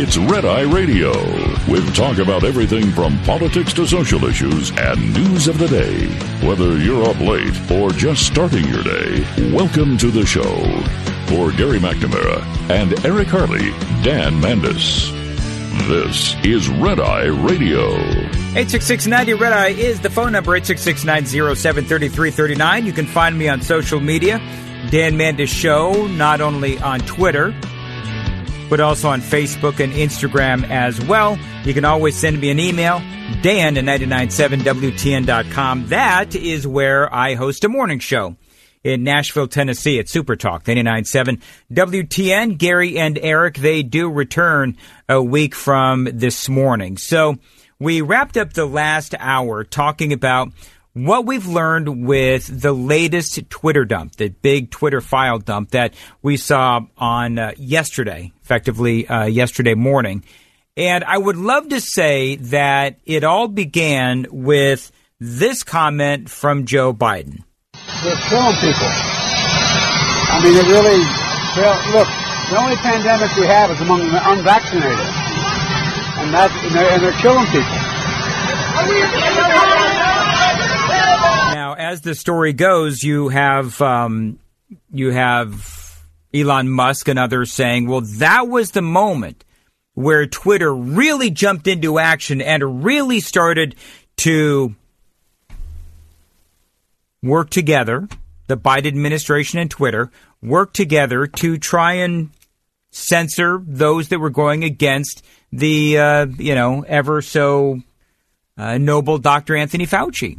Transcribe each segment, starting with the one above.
it's Red Eye Radio with talk about everything from politics to social issues and news of the day. Whether you're up late or just starting your day, welcome to the show. For Gary McNamara and Eric Harley, Dan Mandis. This is Red Eye Radio. 86690 Red Eye is the phone number, 866-907-3339. You can find me on social media, Dan Mandis Show, not only on Twitter, but also on Facebook and Instagram as well. You can always send me an email, dan at 997wtn.com. That is where I host a morning show in Nashville, Tennessee at Super Talk 997 WTN. Gary and Eric, they do return a week from this morning. So we wrapped up the last hour talking about what we've learned with the latest Twitter dump, the big Twitter file dump that we saw on uh, yesterday, effectively uh, yesterday morning. And I would love to say that it all began with this comment from Joe Biden. They're killing people. I mean, they really, well, look, the only pandemic we have is among the unvaccinated. And, that's, and, they're, and they're killing people. Now, as the story goes, you have um, you have Elon Musk and others saying, "Well, that was the moment where Twitter really jumped into action and really started to work together. The Biden administration and Twitter work together to try and censor those that were going against the uh, you know ever so uh, noble Dr. Anthony Fauci."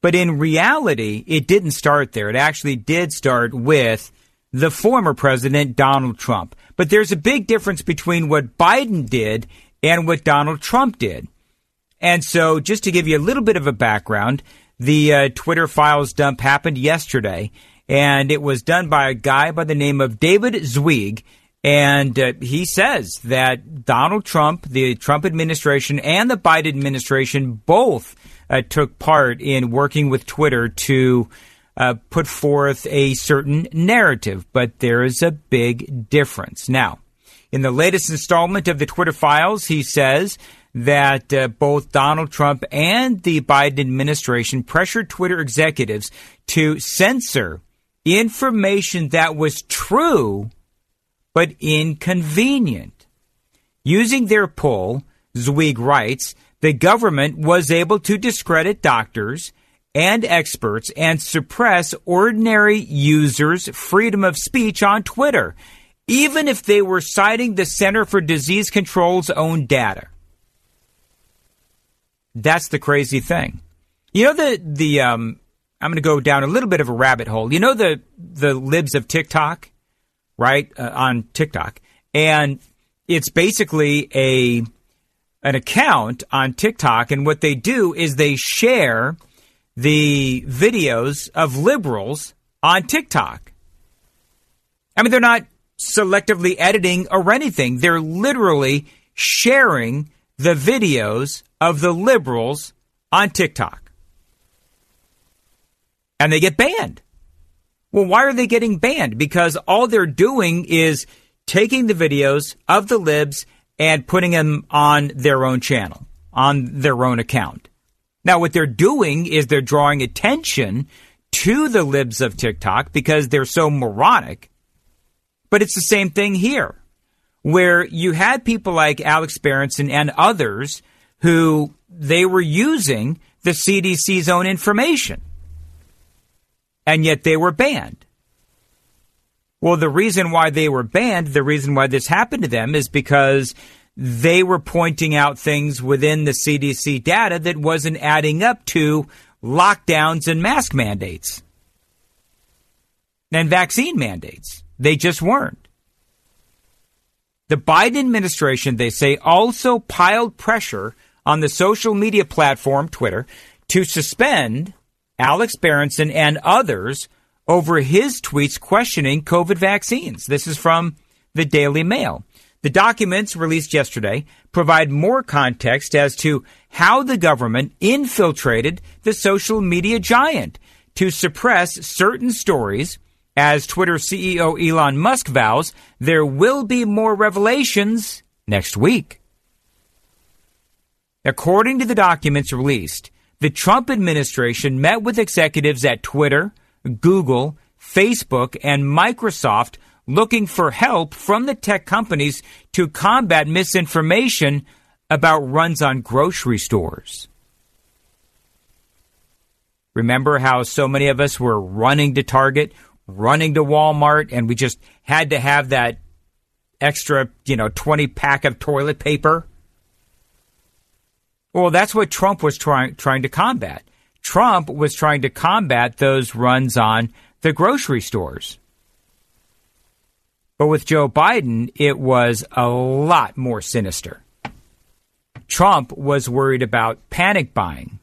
But in reality, it didn't start there. It actually did start with the former president, Donald Trump. But there's a big difference between what Biden did and what Donald Trump did. And so, just to give you a little bit of a background, the uh, Twitter files dump happened yesterday, and it was done by a guy by the name of David Zweig. And uh, he says that Donald Trump, the Trump administration, and the Biden administration both uh, took part in working with Twitter to uh, put forth a certain narrative, but there is a big difference. Now, in the latest installment of the Twitter files, he says that uh, both Donald Trump and the Biden administration pressured Twitter executives to censor information that was true but inconvenient. Using their pull, Zweig writes, the government was able to discredit doctors and experts and suppress ordinary users' freedom of speech on Twitter, even if they were citing the Center for Disease Control's own data. That's the crazy thing. You know the the um, I'm going to go down a little bit of a rabbit hole. You know the the libs of TikTok, right? Uh, on TikTok, and it's basically a an account on TikTok, and what they do is they share the videos of liberals on TikTok. I mean, they're not selectively editing or anything. They're literally sharing the videos of the liberals on TikTok. And they get banned. Well, why are they getting banned? Because all they're doing is taking the videos of the libs and putting them on their own channel, on their own account. Now, what they're doing is they're drawing attention to the libs of TikTok because they're so moronic. But it's the same thing here, where you had people like Alex Berenson and others who they were using the CDC's own information. And yet they were banned. Well, the reason why they were banned, the reason why this happened to them is because they were pointing out things within the CDC data that wasn't adding up to lockdowns and mask mandates and vaccine mandates. They just weren't. The Biden administration, they say, also piled pressure on the social media platform Twitter to suspend Alex Berenson and others over his tweets questioning COVID vaccines. This is from the Daily Mail. The documents released yesterday provide more context as to how the government infiltrated the social media giant to suppress certain stories. As Twitter CEO Elon Musk vows, there will be more revelations next week. According to the documents released, the Trump administration met with executives at Twitter, Google, Facebook, and Microsoft looking for help from the tech companies to combat misinformation about runs on grocery stores. Remember how so many of us were running to Target, running to Walmart, and we just had to have that extra, you know, 20 pack of toilet paper? Well, that's what Trump was trying trying to combat. Trump was trying to combat those runs on the grocery stores. But with Joe Biden, it was a lot more sinister. Trump was worried about panic buying.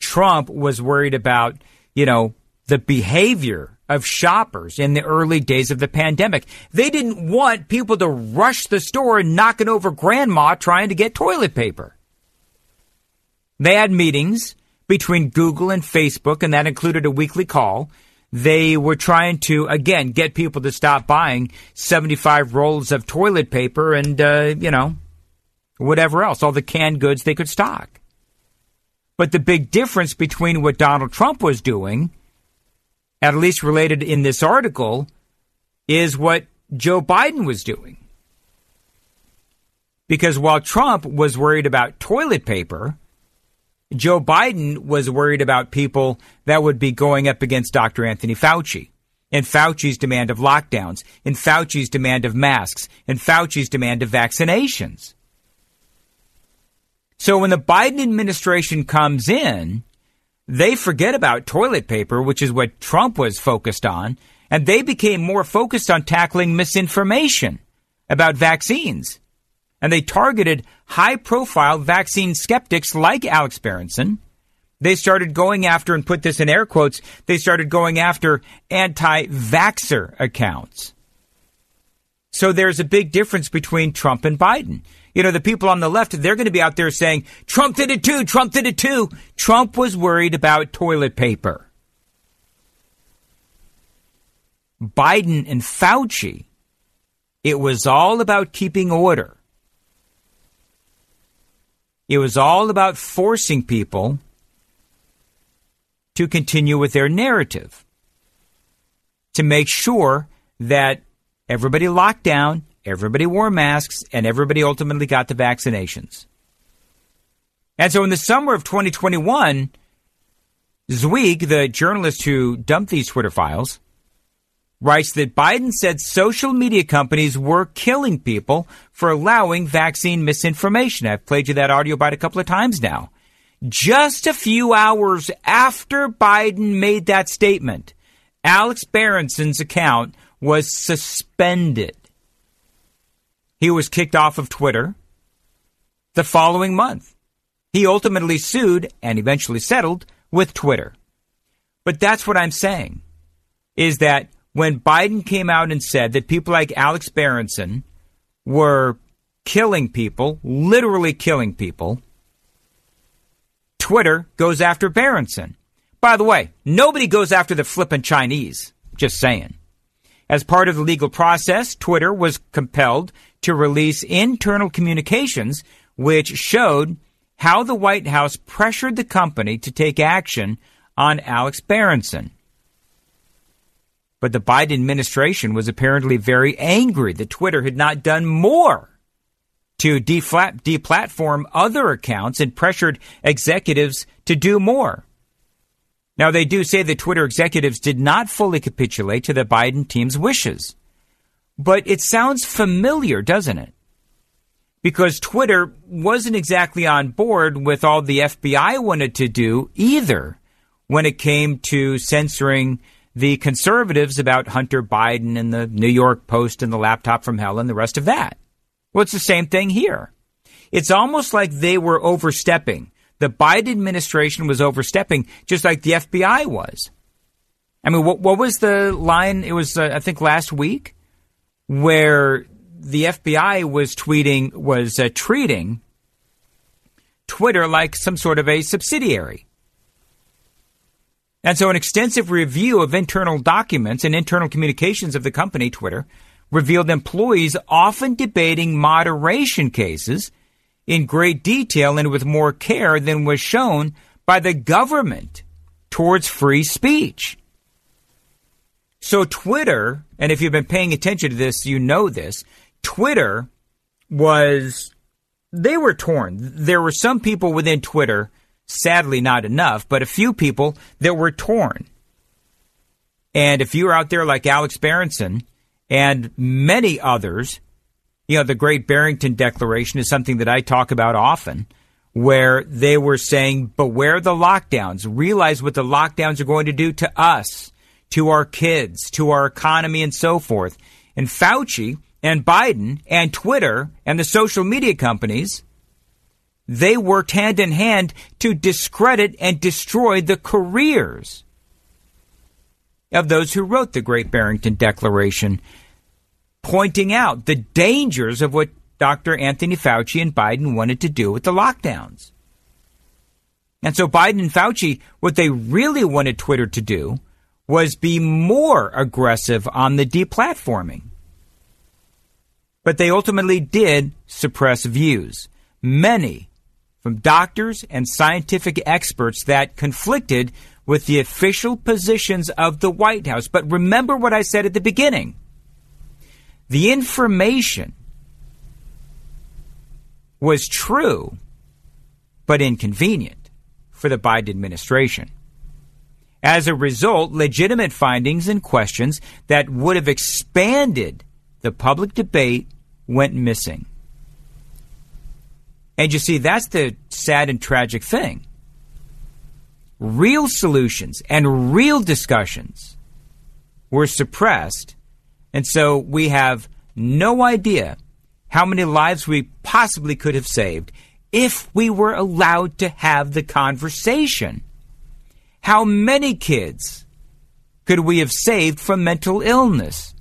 Trump was worried about, you know, the behavior of shoppers in the early days of the pandemic. They didn't want people to rush the store knocking over grandma trying to get toilet paper. They had meetings between Google and Facebook, and that included a weekly call. They were trying to, again, get people to stop buying 75 rolls of toilet paper and, uh, you know, whatever else, all the canned goods they could stock. But the big difference between what Donald Trump was doing, at least related in this article, is what Joe Biden was doing. Because while Trump was worried about toilet paper, Joe Biden was worried about people that would be going up against Dr. Anthony Fauci and Fauci's demand of lockdowns, and Fauci's demand of masks, and Fauci's demand of vaccinations. So when the Biden administration comes in, they forget about toilet paper, which is what Trump was focused on, and they became more focused on tackling misinformation about vaccines and they targeted high profile vaccine skeptics like Alex Berenson. They started going after, and put this in air quotes, they started going after anti vaxxer accounts. So there's a big difference between Trump and Biden. You know, the people on the left, they're going to be out there saying, Trump did it too, Trump did it too. Trump was worried about toilet paper. Biden and Fauci, it was all about keeping order. It was all about forcing people to continue with their narrative, to make sure that everybody locked down, everybody wore masks, and everybody ultimately got the vaccinations. And so in the summer of 2021, Zweig, the journalist who dumped these Twitter files, writes that Biden said social media companies were killing people for allowing vaccine misinformation. I've played you that audio bite a couple of times now. Just a few hours after Biden made that statement, Alex Berenson's account was suspended. He was kicked off of Twitter the following month. He ultimately sued and eventually settled with Twitter. But that's what I'm saying is that when Biden came out and said that people like Alex Berenson were killing people, literally killing people, Twitter goes after Berenson. By the way, nobody goes after the flippant Chinese. Just saying. As part of the legal process, Twitter was compelled to release internal communications which showed how the White House pressured the company to take action on Alex Berenson. But the Biden administration was apparently very angry that Twitter had not done more to deplatform other accounts and pressured executives to do more. Now, they do say that Twitter executives did not fully capitulate to the Biden team's wishes. But it sounds familiar, doesn't it? Because Twitter wasn't exactly on board with all the FBI wanted to do either when it came to censoring the conservatives about Hunter Biden and the New York Post and the laptop from hell and the rest of that. Well, it's the same thing here. It's almost like they were overstepping. The Biden administration was overstepping, just like the FBI was. I mean, what, what was the line? It was, uh, I think, last week where the FBI was tweeting, was uh, treating Twitter like some sort of a subsidiary. And so, an extensive review of internal documents and internal communications of the company, Twitter, revealed employees often debating moderation cases in great detail and with more care than was shown by the government towards free speech. So, Twitter, and if you've been paying attention to this, you know this, Twitter was, they were torn. There were some people within Twitter sadly not enough, but a few people that were torn. And if you're out there like Alex Berenson and many others, you know, the Great Barrington Declaration is something that I talk about often, where they were saying, beware the lockdowns, realize what the lockdowns are going to do to us, to our kids, to our economy, and so forth. And Fauci and Biden and Twitter and the social media companies they worked hand in hand to discredit and destroy the careers of those who wrote the Great Barrington Declaration, pointing out the dangers of what Dr. Anthony Fauci and Biden wanted to do with the lockdowns. And so Biden and Fauci, what they really wanted Twitter to do was be more aggressive on the deplatforming. But they ultimately did suppress views. Many from doctors and scientific experts that conflicted with the official positions of the White House. But remember what I said at the beginning the information was true, but inconvenient for the Biden administration. As a result, legitimate findings and questions that would have expanded the public debate went missing. And you see, that's the sad and tragic thing. Real solutions and real discussions were suppressed. And so we have no idea how many lives we possibly could have saved if we were allowed to have the conversation. How many kids could we have saved from mental illness?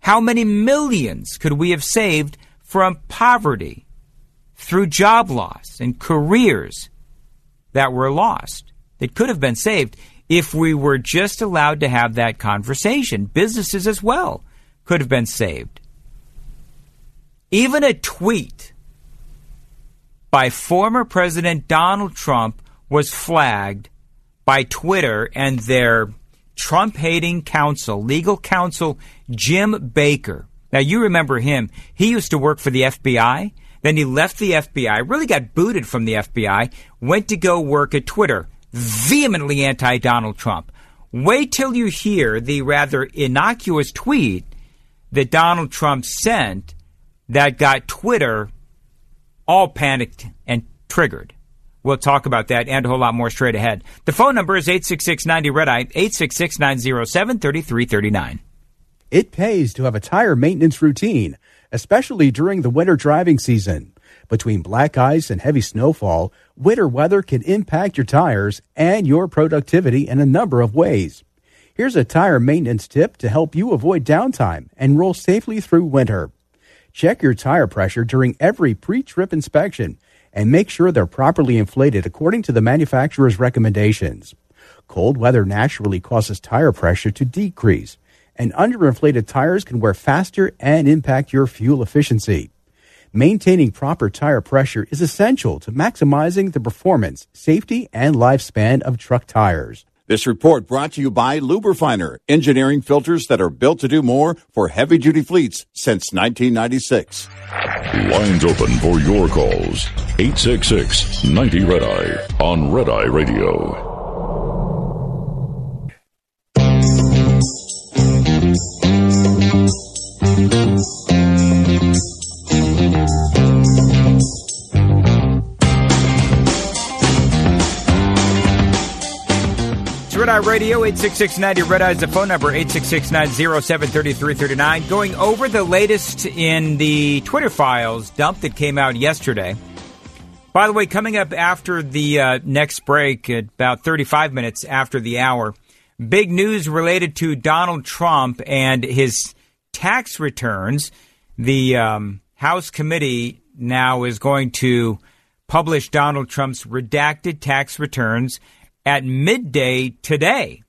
How many millions could we have saved from poverty? Through job loss and careers that were lost that could have been saved if we were just allowed to have that conversation. Businesses as well could have been saved. Even a tweet by former President Donald Trump was flagged by Twitter and their Trump hating counsel, legal counsel, Jim Baker. Now, you remember him. He used to work for the FBI. Then he left the FBI, really got booted from the FBI, went to go work at Twitter, vehemently anti Donald Trump. Wait till you hear the rather innocuous tweet that Donald Trump sent that got Twitter all panicked and triggered. We'll talk about that and a whole lot more straight ahead. The phone number is 866 90 Red Eye, 866 907 3339. It pays to have a tire maintenance routine especially during the winter driving season. Between black ice and heavy snowfall, winter weather can impact your tires and your productivity in a number of ways. Here's a tire maintenance tip to help you avoid downtime and roll safely through winter. Check your tire pressure during every pre trip inspection and make sure they're properly inflated according to the manufacturer's recommendations. Cold weather naturally causes tire pressure to decrease, and underinflated tires can wear faster and impact your fuel efficiency. maintaining proper tire pressure is essential to maximizing the performance, safety, and lifespan of truck tires. This report brought to you by Luber-finer, engineering filters that are built to do more for heavy duty fleets since 1996. Lines open for your calls. 866 90 Red Eye on Red Eye Radio. Eye Radio, 86690 Red Eye is the phone number, 866-907-3339. Going over the latest in the Twitter files dump that came out yesterday. By the way, coming up after the uh, next break, about 35 minutes after the hour, big news related to Donald Trump and his tax returns. The um, House committee now is going to publish Donald Trump's redacted tax returns at midday today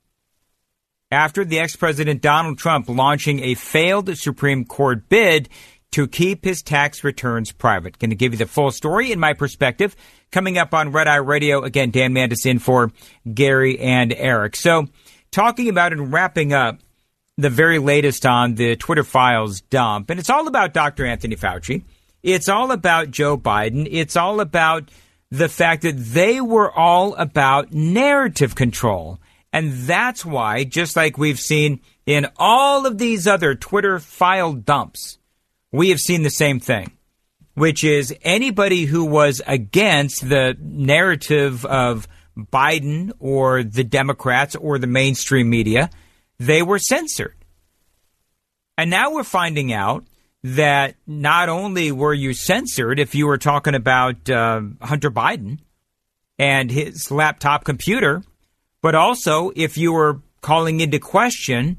after the ex president Donald Trump launching a failed Supreme Court bid to keep his tax returns private. Going to give you the full story in my perspective coming up on Red Eye Radio. Again, Dan Mandis in for Gary and Eric. So, talking about and wrapping up the very latest on the Twitter files dump, and it's all about Dr. Anthony Fauci. It's all about Joe Biden. It's all about the fact that they were all about narrative control. And that's why, just like we've seen in all of these other Twitter file dumps, we have seen the same thing, which is anybody who was against the narrative of Biden or the Democrats or the mainstream media, they were censored. And now we're finding out that not only were you censored if you were talking about uh, Hunter Biden and his laptop computer, but also if you were calling into question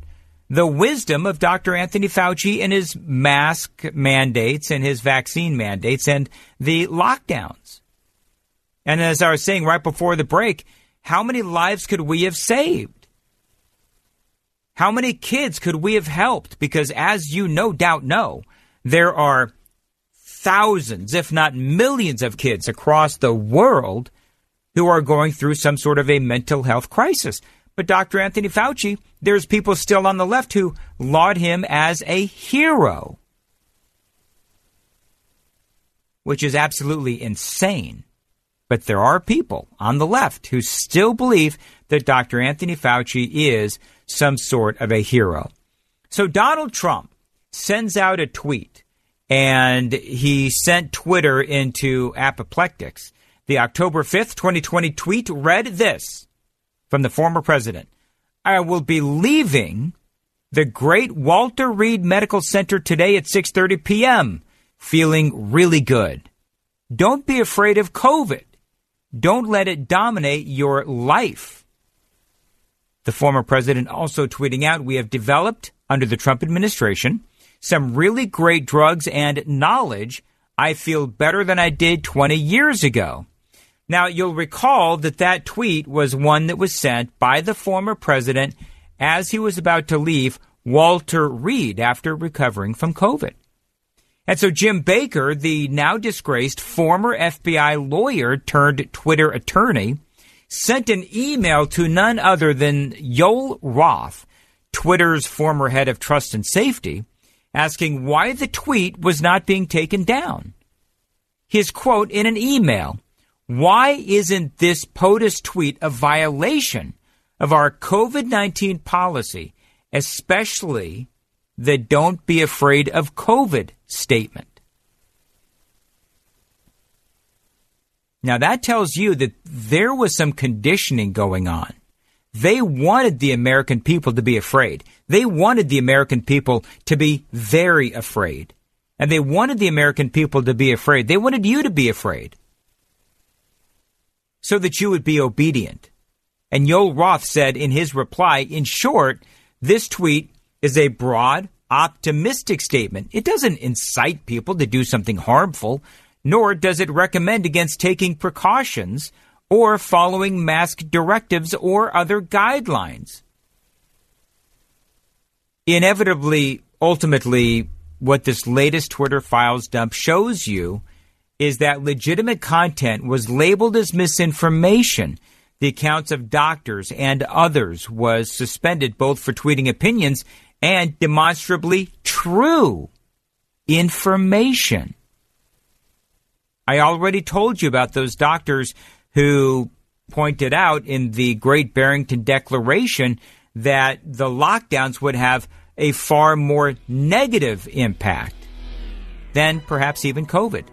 the wisdom of Dr. Anthony Fauci and his mask mandates and his vaccine mandates and the lockdowns. And as I was saying right before the break, how many lives could we have saved? How many kids could we have helped? Because as you no doubt know, there are thousands, if not millions, of kids across the world who are going through some sort of a mental health crisis. But Dr. Anthony Fauci, there's people still on the left who laud him as a hero, which is absolutely insane. But there are people on the left who still believe that Dr. Anthony Fauci is some sort of a hero. So Donald Trump sends out a tweet and he sent Twitter into apoplectics. The October 5th, 2020 tweet read this from the former president I will be leaving the great Walter Reed Medical Center today at 6:30 p.m. feeling really good. Don't be afraid of COVID. Don't let it dominate your life. The former president also tweeting out, We have developed under the Trump administration some really great drugs and knowledge, I feel better than I did 20 years ago. Now, you'll recall that that tweet was one that was sent by the former president as he was about to leave Walter Reed after recovering from COVID. And so Jim Baker, the now disgraced former FBI lawyer turned Twitter attorney, sent an email to none other than Joel Roth, Twitter's former head of trust and safety, asking why the tweet was not being taken down. His quote in an email Why isn't this POTUS tweet a violation of our COVID 19 policy, especially the don't be afraid of COVID statement? Now, that tells you that there was some conditioning going on. They wanted the American people to be afraid. They wanted the American people to be very afraid. And they wanted the American people to be afraid. They wanted you to be afraid. So that you would be obedient. And Joel Roth said in his reply, in short, this tweet is a broad, optimistic statement. It doesn't incite people to do something harmful, nor does it recommend against taking precautions or following mask directives or other guidelines. Inevitably, ultimately, what this latest Twitter files dump shows you is that legitimate content was labeled as misinformation. The accounts of doctors and others was suspended both for tweeting opinions and demonstrably true information. I already told you about those doctors who pointed out in the Great Barrington Declaration that the lockdowns would have a far more negative impact than perhaps even COVID.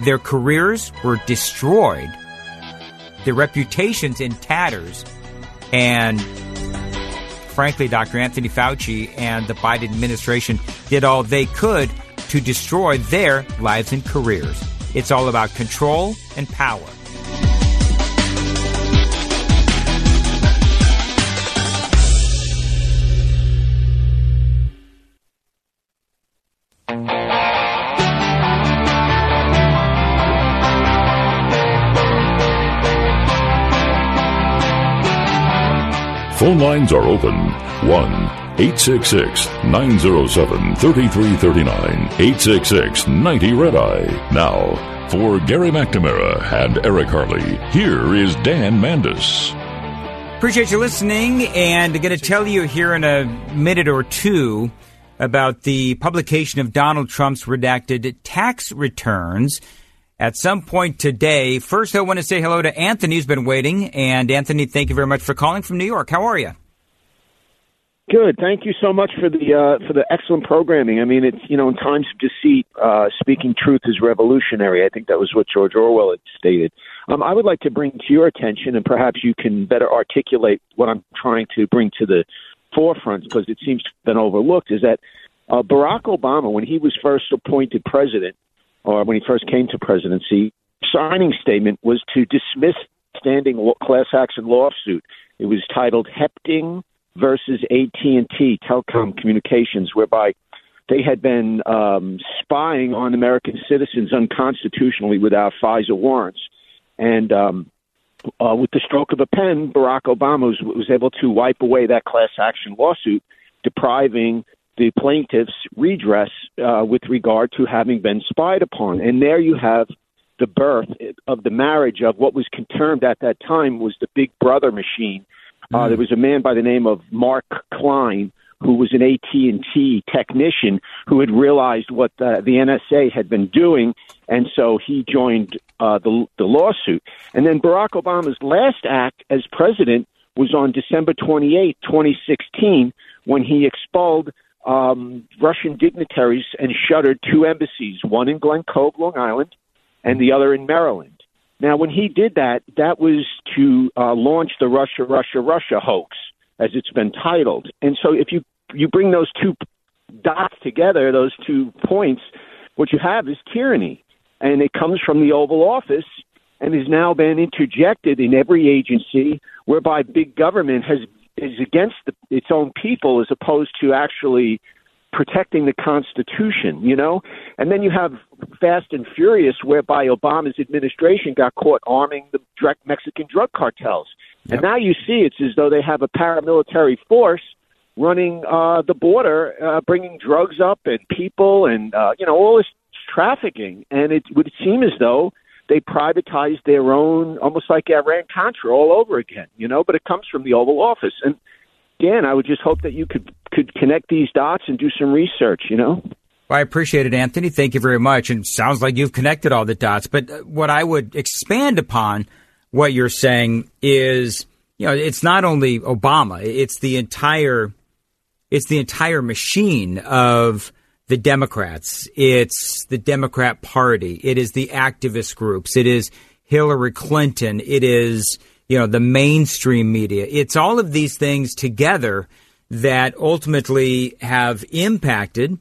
Their careers were destroyed, their reputations in tatters, and frankly, Dr. Anthony Fauci and the Biden administration did all they could to destroy their lives and careers. It's all about control and power. Phone lines are open. 1 866 907 3339. 866 90 Red Eye. Now, for Gary McNamara and Eric Harley, here is Dan Mandis. Appreciate you listening, and I'm going to tell you here in a minute or two about the publication of Donald Trump's redacted tax returns at some point today. First, I want to say hello to Anthony, who's been waiting. And Anthony, thank you very much for calling from New York. How are you? Good. Thank you so much for the uh, for the excellent programming. I mean, it's you know, in times of deceit, uh, speaking truth is revolutionary. I think that was what George Orwell had stated. Um, I would like to bring to your attention, and perhaps you can better articulate what I'm trying to bring to the forefront because it seems to have been overlooked. Is that uh, Barack Obama, when he was first appointed president, or when he first came to presidency, signing statement was to dismiss standing class action lawsuit. It was titled Hepting versus AT&T Telecom Communications, whereby they had been um, spying on American citizens unconstitutionally without FISA warrants. And um, uh, with the stroke of a pen, Barack Obama was, was able to wipe away that class action lawsuit, depriving the plaintiff's redress uh, with regard to having been spied upon. And there you have the birth of the marriage of what was termed at that time was the Big Brother machine. Uh, mm. there was a man by the name of Mark Klein who was an AT&T technician who had realized what the, the NSA had been doing, and so he joined uh, the, the lawsuit. And then Barack Obama's last act as president was on December 28, 2016, when he expelled um, Russian dignitaries and shuttered two embassies, one in Glen Cove, Long Island, and the other in Maryland. Now, when he did that, that was to uh, launch the Russia, Russia, Russia hoax, as it's been titled. And so, if you you bring those two dots together, those two points, what you have is tyranny, and it comes from the Oval Office and has now been interjected in every agency, whereby big government has is against the, its own people as opposed to actually protecting the Constitution, you know? And then you have Fast and Furious, whereby Obama's administration got caught arming the direct Mexican drug cartels. Yep. And now you see it's as though they have a paramilitary force running uh, the border, uh, bringing drugs up and people and, uh, you know, all this trafficking. And it would seem as though they privatized their own, almost like Iran Contra all over again, you know. But it comes from the Oval Office, and Dan, I would just hope that you could could connect these dots and do some research, you know. Well, I appreciate it, Anthony. Thank you very much. And sounds like you've connected all the dots. But uh, what I would expand upon what you're saying is, you know, it's not only Obama; it's the entire, it's the entire machine of the Democrats. It's the Democrat Party. It is the activist groups. It is Hillary Clinton. It is, you know, the mainstream media. It's all of these things together that ultimately have impacted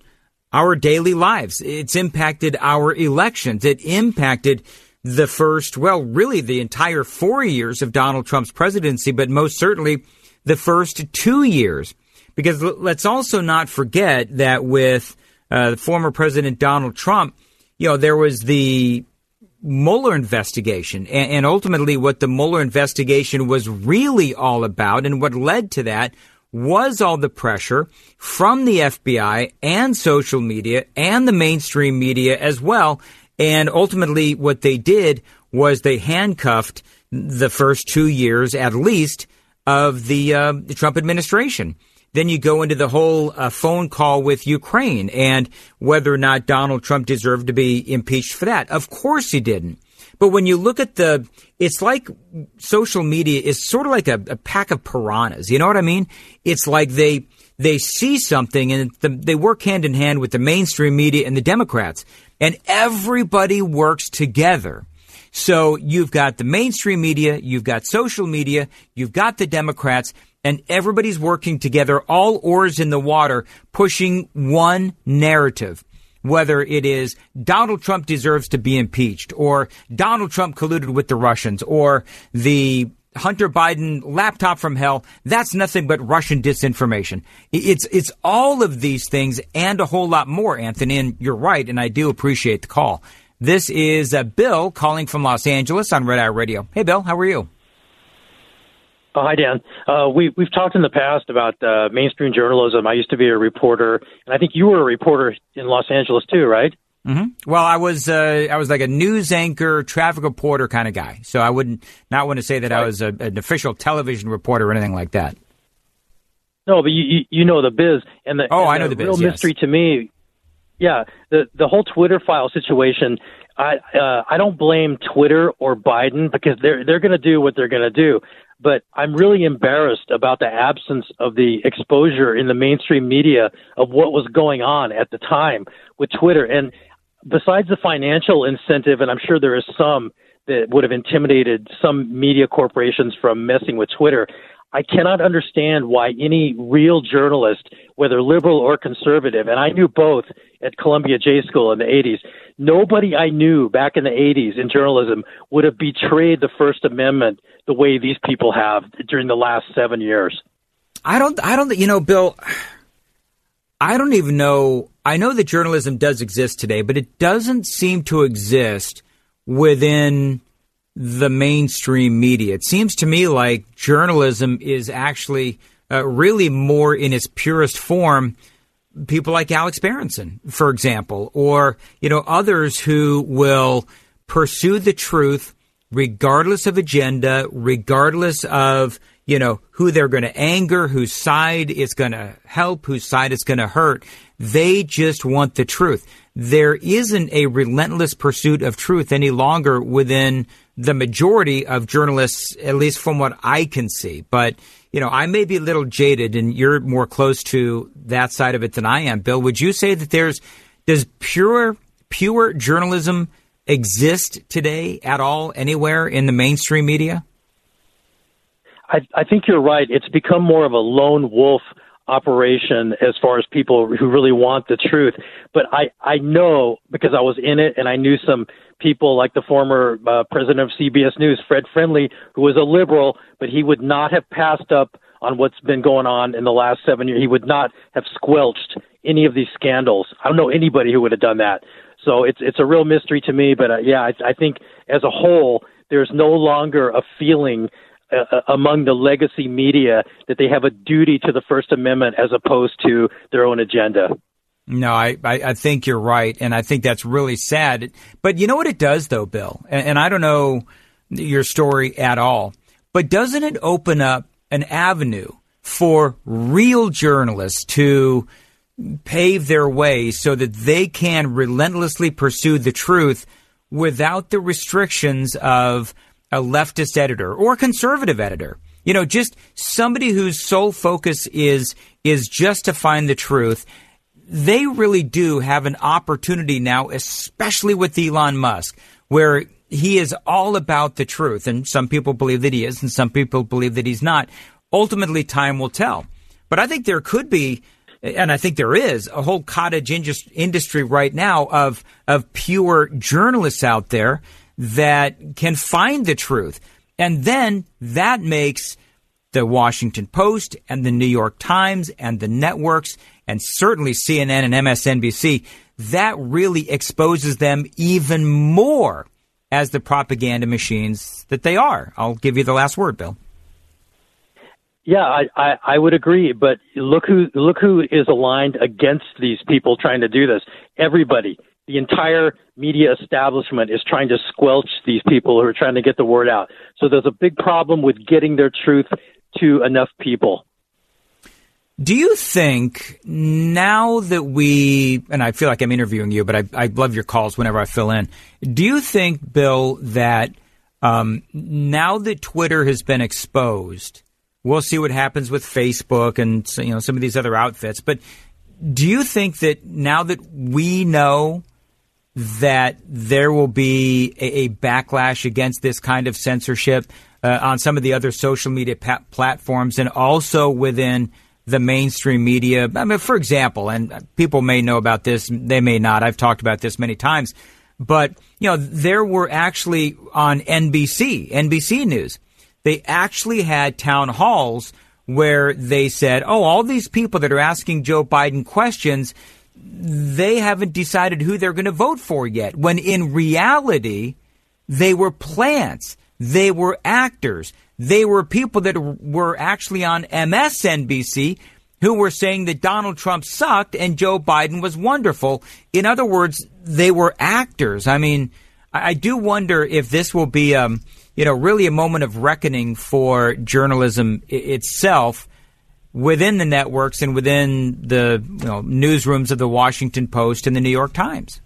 our daily lives. It's impacted our elections. It impacted the first, well, really the entire four years of Donald Trump's presidency, but most certainly the first two years. Because let's also not forget that with uh, former President Donald Trump, you know, there was the Mueller investigation, and, and ultimately what the Mueller investigation was really all about, and what led to that was all the pressure from the FBI and social media and the mainstream media as well. And ultimately, what they did was they handcuffed the first two years at least of the, uh, the Trump administration. Then you go into the whole uh, phone call with Ukraine and whether or not Donald Trump deserved to be impeached for that. Of course he didn't. But when you look at the, it's like social media is sort of like a, a pack of piranhas. You know what I mean? It's like they, they see something and the, they work hand in hand with the mainstream media and the Democrats and everybody works together. So you've got the mainstream media, you've got social media, you've got the Democrats, and everybody's working together, all oars in the water, pushing one narrative. Whether it is Donald Trump deserves to be impeached, or Donald Trump colluded with the Russians, or the Hunter Biden laptop from hell, that's nothing but Russian disinformation. It's, it's all of these things and a whole lot more, Anthony. And you're right. And I do appreciate the call. This is uh, Bill calling from Los Angeles on Red Eye Radio. Hey, Bill, how are you? Oh, hi, Dan. Uh, we, we've talked in the past about uh, mainstream journalism. I used to be a reporter, and I think you were a reporter in Los Angeles too, right? Mm-hmm. Well, I was uh, I was like a news anchor, traffic reporter kind of guy. So I wouldn't not want to say that right. I was a, an official television reporter or anything like that. No, but you you know the biz and the oh and I know the, the biz, real yes. mystery to me. Yeah, the the whole Twitter file situation. I uh, I don't blame Twitter or Biden because they're they're going to do what they're going to do but I'm really embarrassed about the absence of the exposure in the mainstream media of what was going on at the time with Twitter. And besides the financial incentive, and I'm sure there is some that would have intimidated some media corporations from messing with Twitter, I cannot understand why any real journalist, whether liberal or conservative, and I knew both at Columbia J School in the 80s, nobody I knew back in the 80s in journalism would have betrayed the First Amendment the way these people have during the last seven years. I don't, I don't, you know, Bill, I don't even know. I know that journalism does exist today, but it doesn't seem to exist within the mainstream media. It seems to me like journalism is actually uh, really more in its purest form. People like Alex Berenson, for example, or you know others who will pursue the truth regardless of agenda, regardless of you know who they're going to anger, whose side is going to help, whose side is going to hurt. They just want the truth. There isn't a relentless pursuit of truth any longer within the majority of journalists, at least from what I can see. But, you know, I may be a little jaded and you're more close to that side of it than I am. Bill, would you say that there's, does pure, pure journalism exist today at all anywhere in the mainstream media? I, I think you're right. It's become more of a lone wolf operation as far as people who really want the truth. But I, I know because I was in it and I knew some people like the former uh, president of CBS News, Fred Friendly, who was a liberal, but he would not have passed up on what's been going on in the last seven years. He would not have squelched any of these scandals. I don't know anybody who would have done that. So it's it's a real mystery to me. But uh, yeah, I, I think as a whole, there's no longer a feeling uh, uh, among the legacy media that they have a duty to the First Amendment as opposed to their own agenda. No, I, I, I, think you're right. And I think that's really sad. But you know what it does, though, Bill? And, and I don't know your story at all, but doesn't it open up an avenue for real journalists to pave their way so that they can relentlessly pursue the truth without the restrictions of a leftist editor or a conservative editor? You know, just somebody whose sole focus is is just to find the truth they really do have an opportunity now, especially with Elon Musk, where he is all about the truth. And some people believe that he is, and some people believe that he's not. Ultimately, time will tell. But I think there could be, and I think there is, a whole cottage industry right now of, of pure journalists out there that can find the truth. And then that makes the Washington Post and the New York Times and the networks and certainly CNN and MSNBC, that really exposes them even more as the propaganda machines that they are. I'll give you the last word, Bill. Yeah, I, I, I would agree, but look who look who is aligned against these people trying to do this. Everybody, the entire media establishment is trying to squelch these people who are trying to get the word out. So there's a big problem with getting their truth to enough people. Do you think now that we, and I feel like I'm interviewing you, but I, I love your calls whenever I fill in. Do you think, Bill, that um, now that Twitter has been exposed, we'll see what happens with Facebook and you know some of these other outfits. But do you think that now that we know that there will be a, a backlash against this kind of censorship uh, on some of the other social media pa- platforms and also within the mainstream media. I mean, for example, and people may know about this, they may not. I've talked about this many times, but you know, there were actually on NBC, NBC News, they actually had town halls where they said, "Oh, all these people that are asking Joe Biden questions." They haven't decided who they're going to vote for yet. When in reality, they were plants. They were actors. They were people that were actually on MSNBC who were saying that Donald Trump sucked and Joe Biden was wonderful. In other words, they were actors. I mean, I do wonder if this will be, um, you know, really a moment of reckoning for journalism itself within the networks and within the you know, newsrooms of the Washington Post and the New York Times.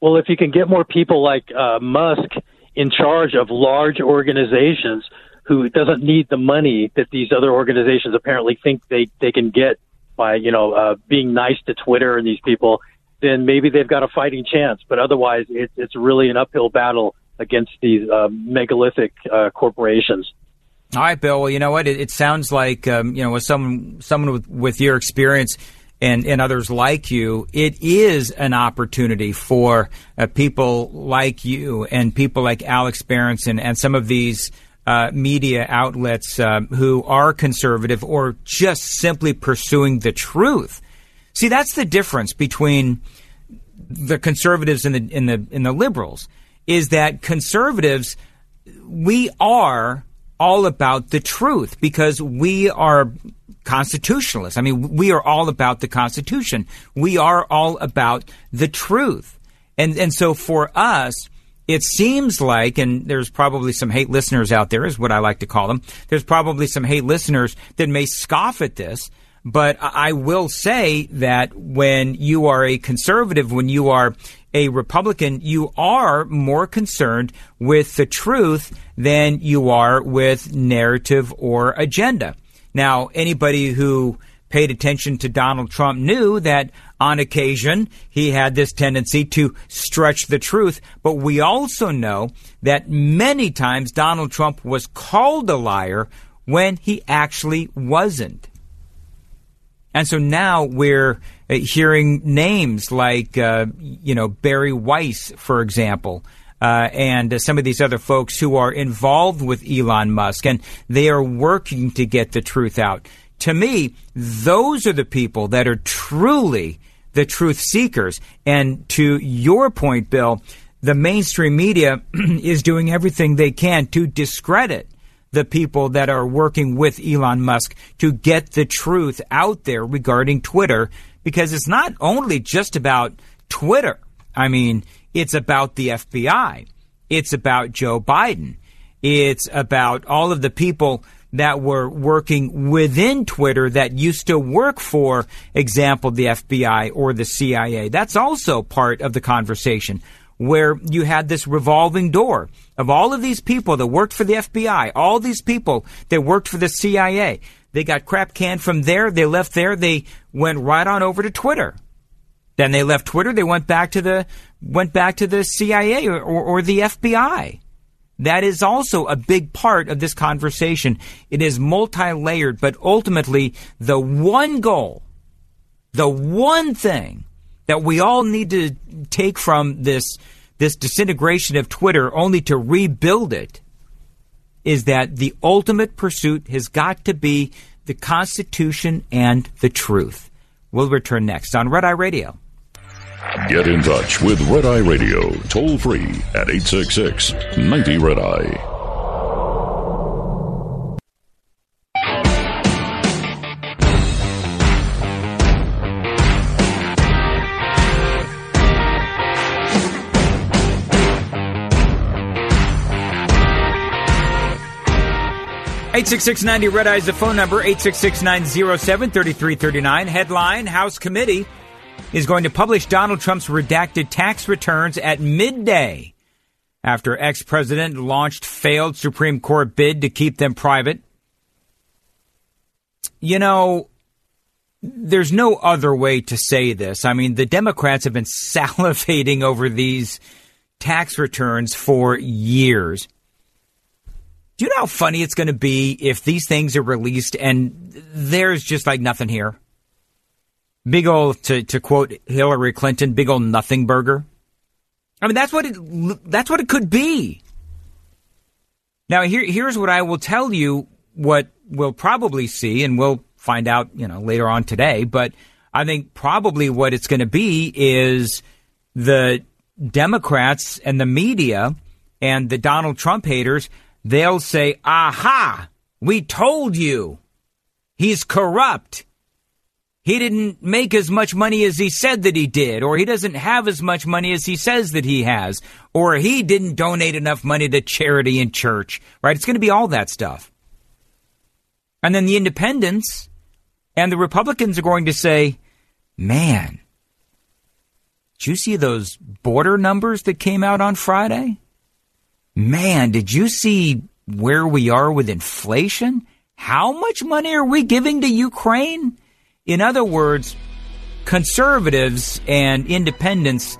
Well, if you can get more people like uh, Musk in charge of large organizations who doesn't need the money that these other organizations apparently think they they can get by you know uh, being nice to Twitter and these people, then maybe they've got a fighting chance. But otherwise, it's it's really an uphill battle against these uh, megalithic uh, corporations. All right, Bill. Well, you know what? It, it sounds like um, you know, with someone someone with, with your experience and, and others like you, it is an opportunity for uh, people like you and people like Alex Berenson and some of these uh, media outlets uh, who are conservative or just simply pursuing the truth. See, that's the difference between the conservatives and the, and the, and the liberals is that conservatives, we are all about the truth because we are constitutionalists. I mean, we are all about the Constitution. We are all about the truth. And, and so for us, it seems like, and there's probably some hate listeners out there, is what I like to call them. There's probably some hate listeners that may scoff at this, but I will say that when you are a conservative, when you are a Republican, you are more concerned with the truth than you are with narrative or agenda. Now, anybody who paid attention to Donald Trump knew that on occasion he had this tendency to stretch the truth, but we also know that many times Donald Trump was called a liar when he actually wasn't. And so now we're hearing names like, uh, you know, Bari Weiss, for example, uh, and uh, some of these other folks who are involved with Elon Musk, and they are working to get the truth out. To me, those are the people that are truly the truth seekers. And to your point, Bill, the mainstream media is doing everything they can to discredit the people that are working with Elon Musk to get the truth out there regarding Twitter because it's not only just about Twitter. I mean, it's about the FBI. It's about Joe Biden. It's about all of the people that were working within Twitter that used to work for example the FBI or the CIA. That's also part of the conversation where you had this revolving door of all of these people that worked for the FBI, all these people that worked for the CIA. They got crap canned from there, they left there, they went right on over to Twitter. Then they left Twitter. They went back to the went back to the CIA or, or, or the FBI. That is also a big part of this conversation. It is multi-layered, but ultimately the one goal, the one thing that we all need to take from this this disintegration of Twitter only to rebuild it is that the ultimate pursuit has got to be the Constitution and the truth. We'll return next on Red Eye Radio. Get in touch with Red Eye Radio toll free at 866 90 Red Eye. 86690 Red Eyes, the phone number, 866-907-3339. Headline, House Committee is going to publish Donald Trump's redacted tax returns at midday after ex-president launched failed Supreme Court bid to keep them private. You know, there's no other way to say this. I mean, the Democrats have been salivating over these tax returns for years. Do you know how funny it's going to be if these things are released and there's just like nothing here? Big old, to, to quote Hillary Clinton, big old nothing burger. I mean, that's what it, that's what it could be. Now, here, here's what I will tell you what we'll probably see, and we'll find out, you know, later on today. But I think probably what it's going to be is the Democrats and the media and the Donald Trump haters, they'll say, aha, we told you he's corrupt. He didn't make as much money as he said that he did, or he doesn't have as much money as he says that he has, or he didn't donate enough money to charity and church, right? It's going to be all that stuff. And then the independents and the Republicans are going to say, man, did you see those border numbers that came out on Friday? Man, did you see where we are with inflation? How much money are we giving to Ukraine? In other words, conservatives and independents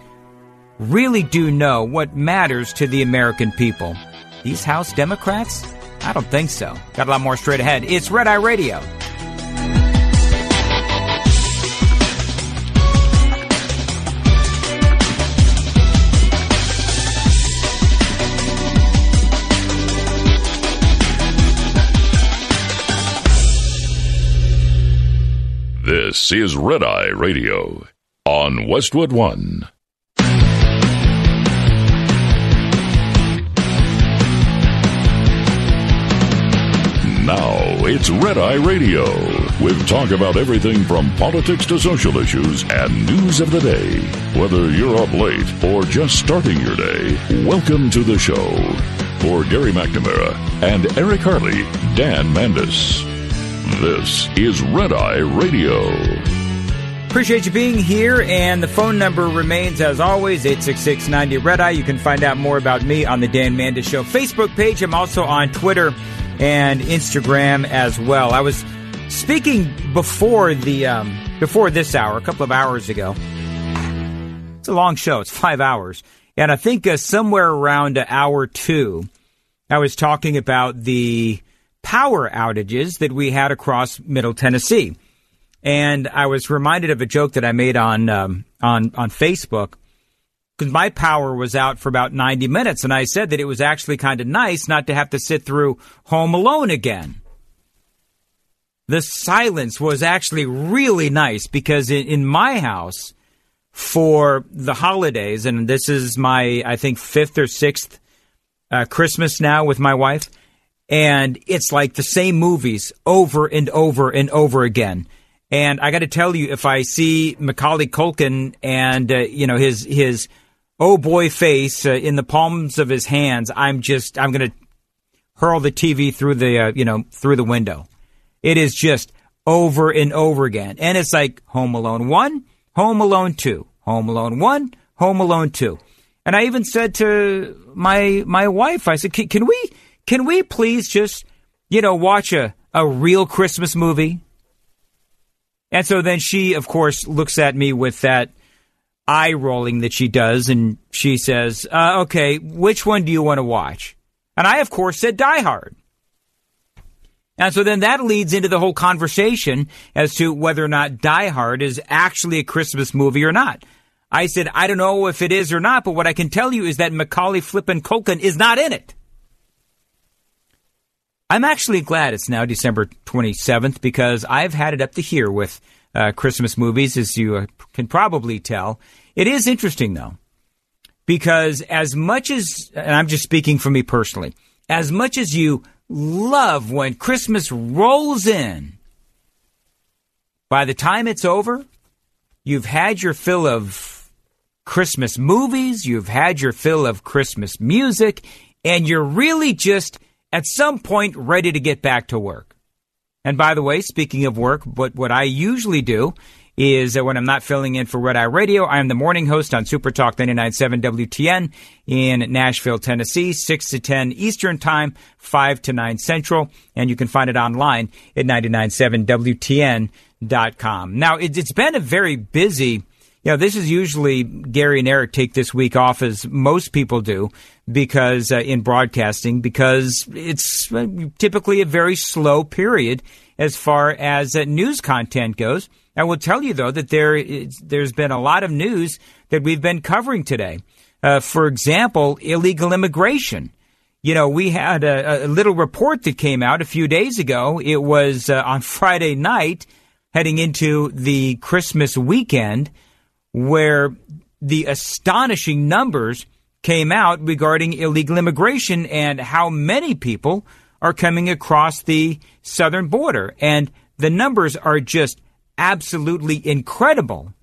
really do know what matters to the American people. These House Democrats? I don't think so. Got a lot more straight ahead. It's Red Eye Radio. This is Red Eye Radio on Westwood One. Now it's Red Eye Radio with talk about everything from politics to social issues and news of the day. Whether you're up late or just starting your day, welcome to the show. For Gary McNamara and Eric Harley, Dan Mandis. This is Red Eye Radio. Appreciate you being here, and the phone number remains as always 866 90 Red Eye. You can find out more about me on the Dan Mandis Show Facebook page. I'm also on Twitter and Instagram as well. I was speaking before the um, before this hour, a couple of hours ago. It's a long show; it's five hours, and I think uh, somewhere around hour two, I was talking about the power outages that we had across Middle Tennessee. And I was reminded of a joke that I made on um, on on Facebook because my power was out for about 90 minutes, and I said that it was actually kind of nice not to have to sit through Home Alone again. The silence was actually really nice because in, in my house for the holidays, and this is my I think fifth or sixth uh, Christmas now with my wife and it's like the same movies over and over and over again. And I got to tell you, if I see Macaulay Culkin and uh, you know his his oh boy face uh, in the palms of his hands, I'm just I'm going to hurl the TV through the uh, you know through the window. It is just over and over again, and it's like Home Alone one, Home Alone two, Home Alone one, Home Alone two, and I even said to my my wife, I said, can we can we please just, you know, watch a, a real Christmas movie? And so then she, of course, looks at me with that eye rolling that she does, and she says, uh, okay, which one do you want to watch? And I, of course, said Die Hard. And so then that leads into the whole conversation as to whether or not Die Hard is actually a Christmas movie or not. I said, I don't know if it is or not, but what I can tell you is that Macaulay Flippin Culkin is not in it. I'm actually glad it's now December 27th because I've had it up to here with uh, Christmas movies, as you uh, can probably tell. It is interesting, though, because as much as, and I'm just speaking for me personally, as much as you love when Christmas rolls in, by the time it's over, you've had your fill of Christmas movies, you've had your fill of Christmas music, and you're really just at some point ready to get back to work. And by the way, speaking of work, what, what I usually do is that when I'm not filling in for Red Eye Radio, I am the morning host on Super Talk 99.7 WTN in Nashville, Tennessee, 6 to 10 Eastern Time, 5 to 9 Central. And you can find it online at 99.7WTN.com. Now, it's been a very busy know, this is usually Gary and Eric take this week off as most people do because uh, in broadcasting because it's uh, typically a very slow period as far as uh, news content goes. I will tell you though that there is, there's been a lot of news that we've been covering today. Uh, for example, illegal immigration. You know, we had a, a, little report that came out a few days ago. It was uh, on Friday night, heading into the Christmas weekend, where the astonishing numbers came out regarding illegal immigration and how many people are coming across the southern border. And the numbers are just absolutely incredible.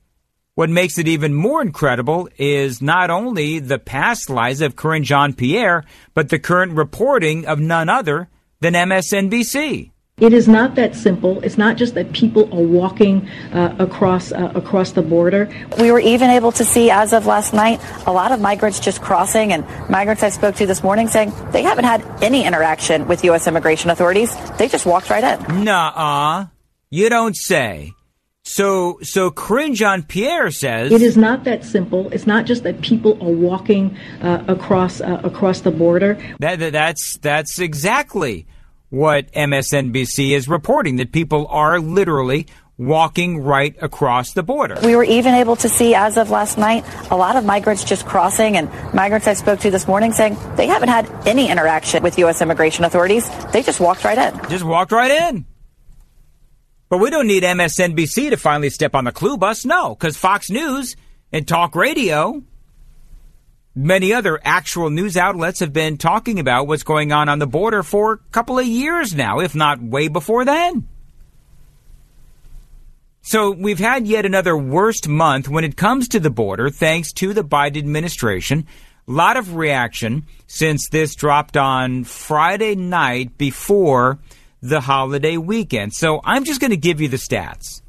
What makes it even more incredible is not only the past lies of Karine Jean Pierre, but the current reporting of none other than MSNBC. It is not that simple. It's not just that people are walking uh, across uh, across the border. We were even able to see, as of last night, a lot of migrants just crossing, and migrants I spoke to this morning saying they haven't had any interaction with U.S. immigration authorities. They just walked right in. Nuh-uh. You don't say. So, so Karine Jean Pierre says it is not that simple. It's not just that people are walking uh, across uh, across the border. That, that, that's that's exactly what MSNBC is reporting. That people are literally walking right across the border. We were even able to see, as of last night, a lot of migrants just crossing, and migrants I spoke to this morning saying they haven't had any interaction with U.S. immigration authorities. They just walked right in. Just walked right in. But we don't need MSNBC to finally step on the clue bus. No, because Fox News and talk radio, many other actual news outlets have been talking about what's going on on the border for a couple of years now, if not way before then. So we've had yet another worst month when it comes to the border, thanks to the Biden administration. A lot of reaction since this dropped on Friday night before the holiday weekend. So I'm just going to give you the stats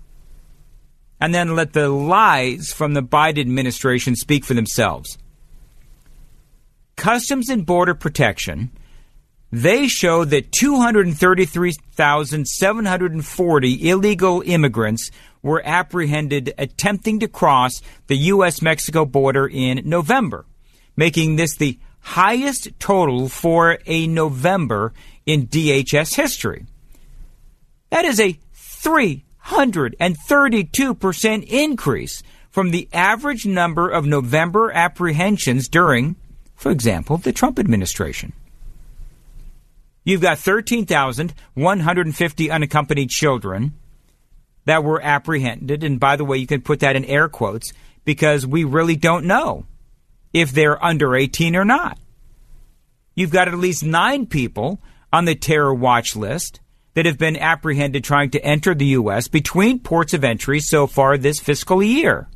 and then let the lies from the Biden administration speak for themselves. Customs and Border Protection, they show that 233,740 illegal immigrants were apprehended attempting to cross the U.S. Mexico border in November, making this the highest total for a November in DHS history. That is a 332% increase from the average number of November apprehensions during, for example, the Trump administration. You've got 13,150 unaccompanied children that were apprehended. And by the way, you can put that in air quotes because we really don't know if they're under 18 or not. You've got at least nine people on the terror watch list that have been apprehended trying to enter the U.S. between ports of entry so far this fiscal year.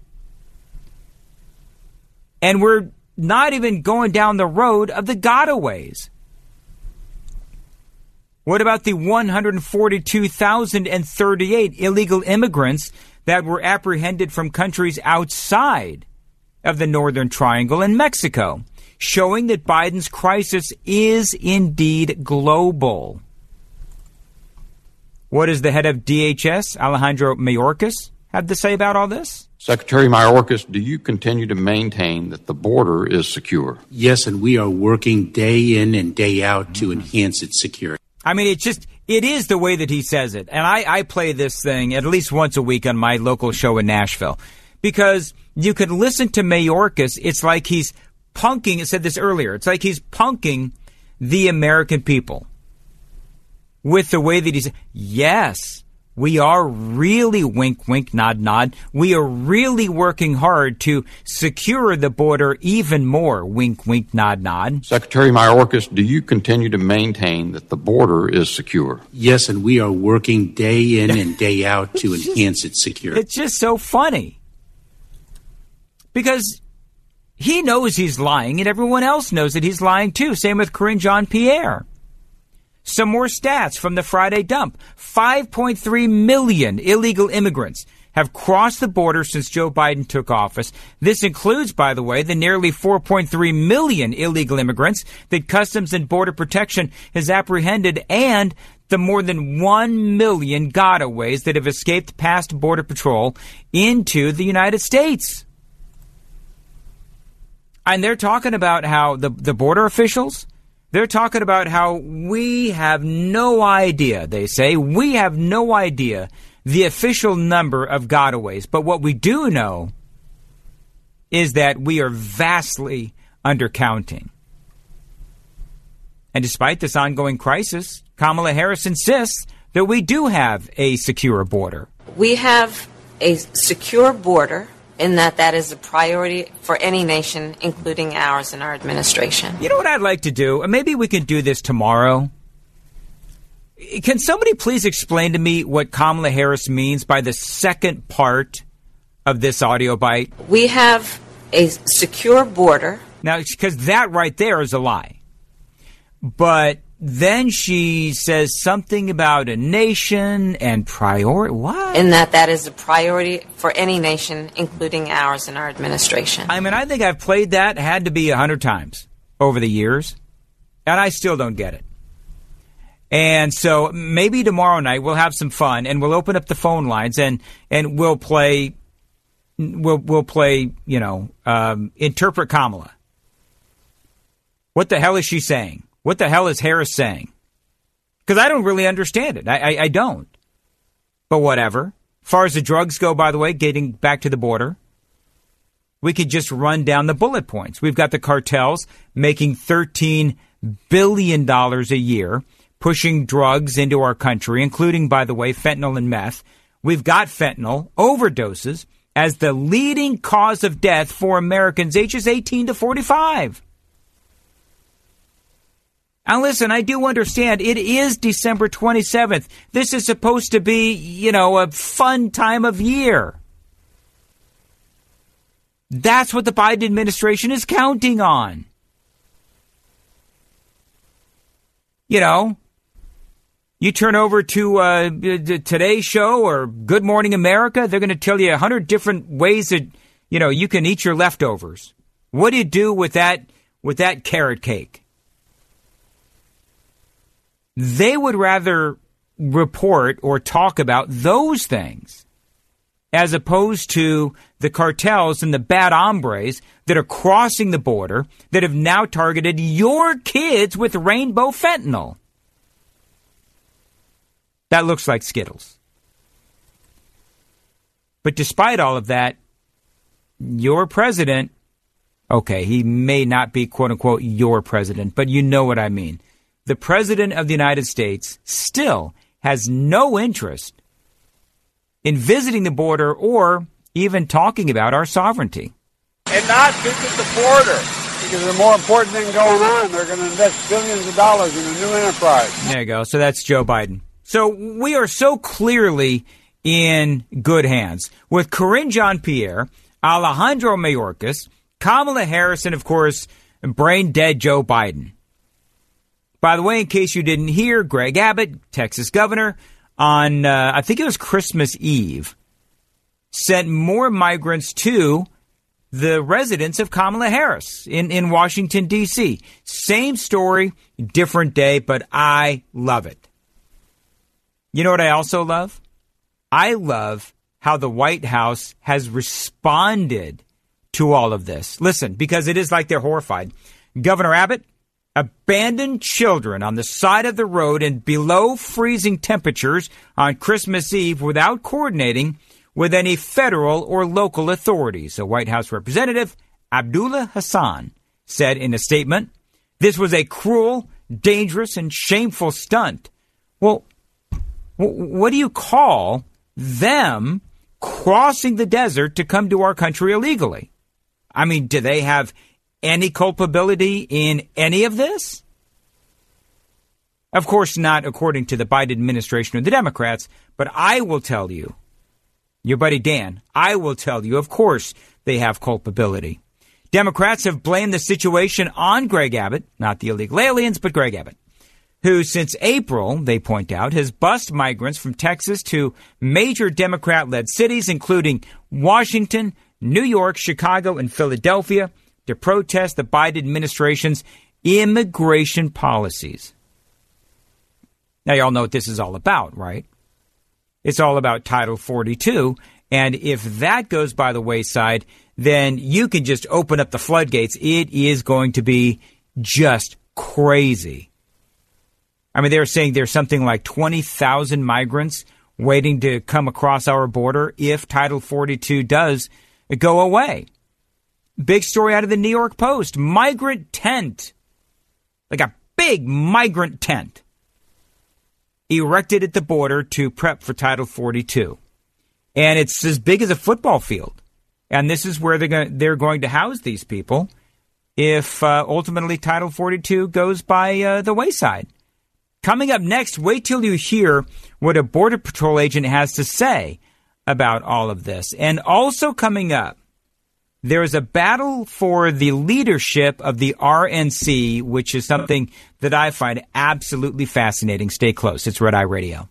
And we're not even going down the road of the gotaways. What about the 142,038 illegal immigrants that were apprehended from countries outside of the Northern Triangle and Mexico? showing that Biden's crisis is indeed global. What is the head of DHS, Alejandro Mayorkas, have to say about all this? Secretary Mayorkas, do you continue to maintain that the border is secure? Yes, and we are working day in and day out to mm-hmm. enhance its security. I mean, it's just, it is the way that he says it. And I, I play this thing at least once a week on my local show in Nashville because you can listen to Mayorkas. It's like he's punking, I said this earlier, it's like he's punking the American people with the way that he's, yes, we are really wink, wink, nod, nod. We are really working hard to secure the border even more. Wink, wink, nod, nod. Secretary Mayorkas, do you continue to maintain that the border is secure? Yes, and we are working day in and day out to enhance its security. It's just so funny. Because he knows he's lying, and everyone else knows that he's lying too. Same with Karine Jean Pierre. Some more stats from the Friday dump 5.3 million illegal immigrants have crossed the border since Joe Biden took office. This includes, by the way, the nearly 4.3 million illegal immigrants that Customs and Border Protection has apprehended and the more than 1 million gotaways that have escaped past Border Patrol into the United States. And they're talking about how the, the border officials, they're talking about how we have no idea, they say, we have no idea the official number of gotaways. But what we do know is that we are vastly undercounting. And despite this ongoing crisis, Kamala Harris insists that we do have a secure border. We have a secure border in that that is a priority for any nation, including ours and our administration. You know what I'd like to do? Maybe we can do this tomorrow. Can somebody please explain to me what Kamala Harris means by the second part of this audio bite? We have a secure border. Now, because that right there is a lie. But then she says something about a nation and priority. What? In that that is a priority for any nation, including ours and our administration. I mean, I think I've played that, had to be a hundred times over the years, and I still don't get it. And so maybe tomorrow night we'll have some fun and we'll open up the phone lines and, and we'll play, we'll, we'll play, you know, um, interpret Kamala. What the hell is she saying? What the hell is Harris saying? Because I don't really understand it. I, I, I don't. But whatever. Far as the drugs go, by the way, getting back to the border, we could just run down the bullet points. We've got the cartels making $13 billion a year pushing drugs into our country, including, by the way, fentanyl and meth. We've got fentanyl overdoses as the leading cause of death for Americans ages 18 to 45. And listen, I do understand it is December 27th. This is supposed to be, you know, a fun time of year. That's what the Biden administration is counting on. You know, you turn over to uh, today's show or Good Morning America, they're going to tell you a hundred different ways that you know you can eat your leftovers. What do you do with that with that carrot cake? They would rather report or talk about those things as opposed to the cartels and the bad hombres that are crossing the border that have now targeted your kids with rainbow fentanyl. That looks like Skittles. But despite all of that, your president, okay, he may not be quote unquote your president, but you know what I mean. The president of the United States still has no interest in visiting the border or even talking about our sovereignty. And not visit the border because a more important thing going on. They're going to invest billions of dollars in a new enterprise. There you go. So that's Joe Biden. So we are so clearly in good hands with Karine Jean Pierre, Alejandro Mayorkas, Kamala Harris, and of course, brain dead Joe Biden. By the way, in case you didn't hear, Greg Abbott, Texas governor, on uh, I think it was Christmas Eve, sent more migrants to the residence of Kamala Harris in, in Washington, D.C. Same story, different day, but I love it. You know what I also love? I love how the White House has responded to all of this. Listen, because it is like they're horrified. Governor Abbott abandoned children on the side of the road in below freezing temperatures on Christmas Eve without coordinating with any federal or local authorities. A White House representative, Abdullah Hasan, said in a statement, this was a cruel, dangerous, and shameful stunt. Well, what do you call them crossing the desert to come to our country illegally? I mean, do they have any culpability in any of this? Of course, not according to the Biden administration or the Democrats, but I will tell you, your buddy Dan, I will tell you, of course, they have culpability. Democrats have blamed the situation on Greg Abbott, not the illegal aliens, but Greg Abbott who since April, they point out, has bussed migrants from Texas to major Democrat led cities, including Washington, New York, Chicago, and Philadelphia, to protest the Biden administration's immigration policies. Now, y'all know what this is all about, right? It's all about Title 42. And if that goes by the wayside, then you can just open up the floodgates. It is going to be just crazy. I mean, they're saying there's something like 20,000 migrants waiting to come across our border if Title 42 does go away. Big story out of the New York Post migrant tent. Like a big migrant tent erected at the border to prep for Title 42. And it's as big as a football field. And this is where they're going, they're going to house these people if uh, ultimately Title 42 goes by uh, the wayside. Coming up next, wait till you hear what a Border Patrol agent has to say about all of this. And also coming up, there is a battle for the leadership of the RNC, which is something that I find absolutely fascinating. Stay close. It's Red Eye Radio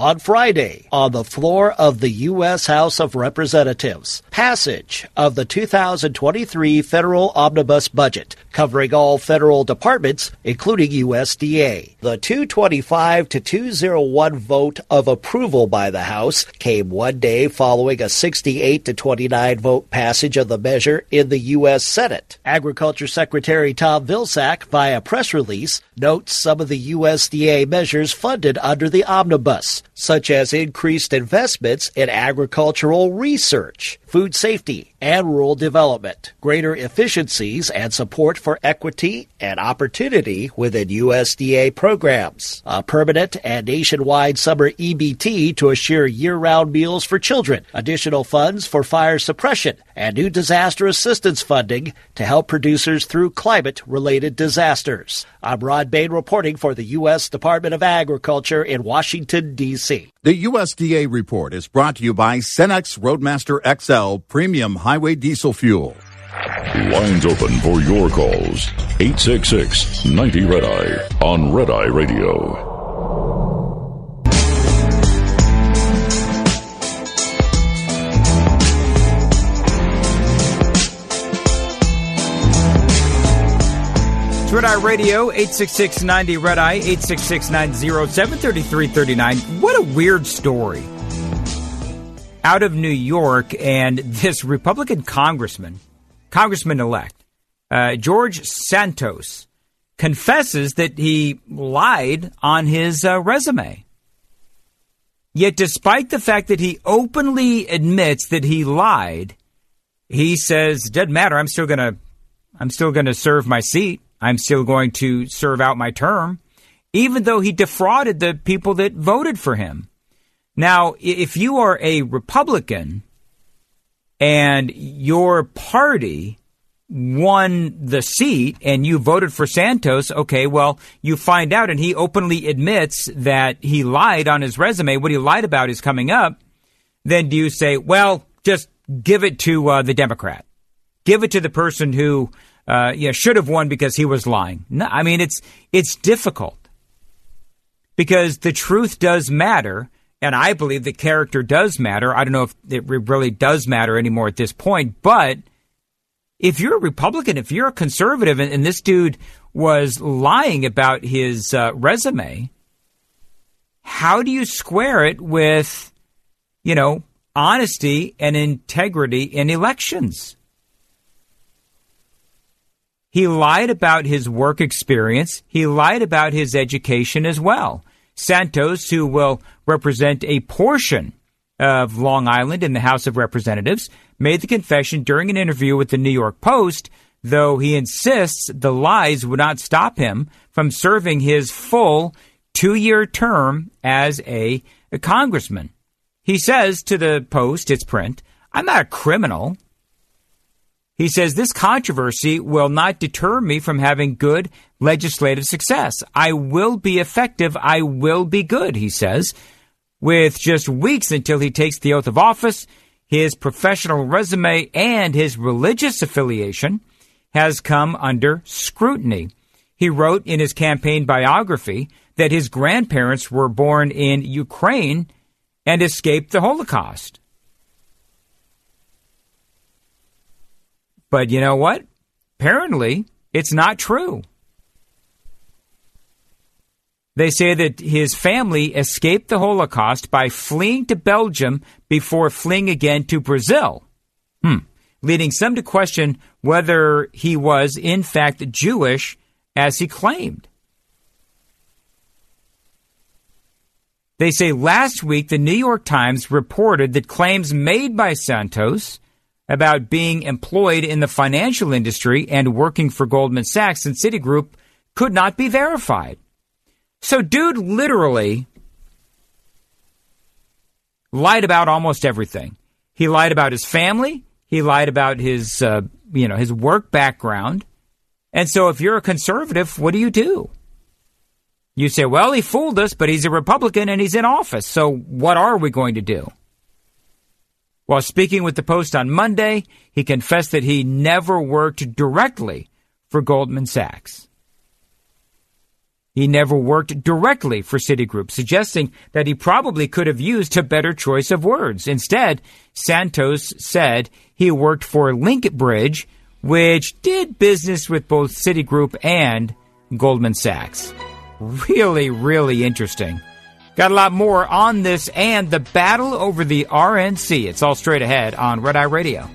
on Friday on the floor of the U.S. House of Representatives. Passage of the 2023 federal omnibus budget, covering all federal departments, including USDA. The 225 to 201 vote of approval by the House came one day following a 68 to 29 vote passage of the measure in the U.S. Senate. Agriculture Secretary Tom Vilsack, via press release, notes some of the USDA measures funded under the omnibus such as increased investments in agricultural research, food safety, and rural development, greater efficiencies and support for equity and opportunity within USDA programs, a permanent and nationwide summer EBT to assure year-round meals for children, additional funds for fire suppression, and new disaster assistance funding to help producers through climate-related disasters. I'm Rod Bain reporting for the U.S. Department of Agriculture in Washington, D.C. The USDA report is brought to you by Cenex Roadmaster XL Premium Highway Diesel Fuel. Lines open for your calls. 866 90 Red Eye on Red Eye Radio. Red Eye Radio, 866 90 Red Eye, 866 907 3339. What a weird story. Out of New York, and this Republican congressman, congressman elect, uh, George Santos, confesses that he lied on his uh, resume. Yet, despite the fact that he openly admits that he lied, he says, "Doesn't matter. I'm still gonna, I'm still gonna serve my seat." I'm still going to serve out my term, even though he defrauded the people that voted for him. Now, if you are a Republican and your party won the seat and you voted for Santos, okay, well, you find out and he openly admits that he lied on his resume. What he lied about is coming up. Then do you say, well, just give it to uh, the Democrat? Give it to the person who uh, yeah, should have won because he was lying. No, I mean it's it's difficult because the truth does matter, and I believe the character does matter. I don't know if it really does matter anymore at this point, but if you're a Republican, if you're a conservative, and, and this dude was lying about his uh, resume, how do you square it with, you know, honesty and integrity in elections? He lied about his work experience. He lied about his education as well. Santos, who will represent a portion of Long Island in the House of Representatives, made the confession during an interview with the New York Post, though he insists the lies would not stop him from serving his full two year term as a, a congressman. He says to the Post, its print, I'm not a criminal. He says this controversy will not deter me from having good legislative success. I will be effective. I will be good, he says. With just weeks until he takes the oath of office, his professional resume and his religious affiliation has come under scrutiny. He wrote in his campaign biography that his grandparents were born in Ukraine and escaped the Holocaust. But you know what? Apparently, it's not true. They say that his family escaped the Holocaust by fleeing to Belgium before fleeing again to Brazil. Hmm. Leading some to question whether he was, in fact, Jewish as he claimed. They say last week the New York Times reported that claims made by Santos about being employed in the financial industry and working for Goldman Sachs and Citigroup could not be verified. So, dude literally lied about almost everything. He lied about his family. He lied about his, uh, you know, his work background. And so, if you're a conservative, what do you do? You say, well, he fooled us, but he's a Republican and he's in office. So, what are we going to do? While speaking with the Post on Monday, he confessed that he never worked directly for Goldman Sachs. He never worked directly for Citigroup, suggesting that he probably could have used a better choice of words. Instead, Santos said he worked for Linkbridge, which did business with both Citigroup and Goldman Sachs. Really, really interesting. Got a lot more on this and the battle over the RNC. It's all straight ahead on Red Eye Radio.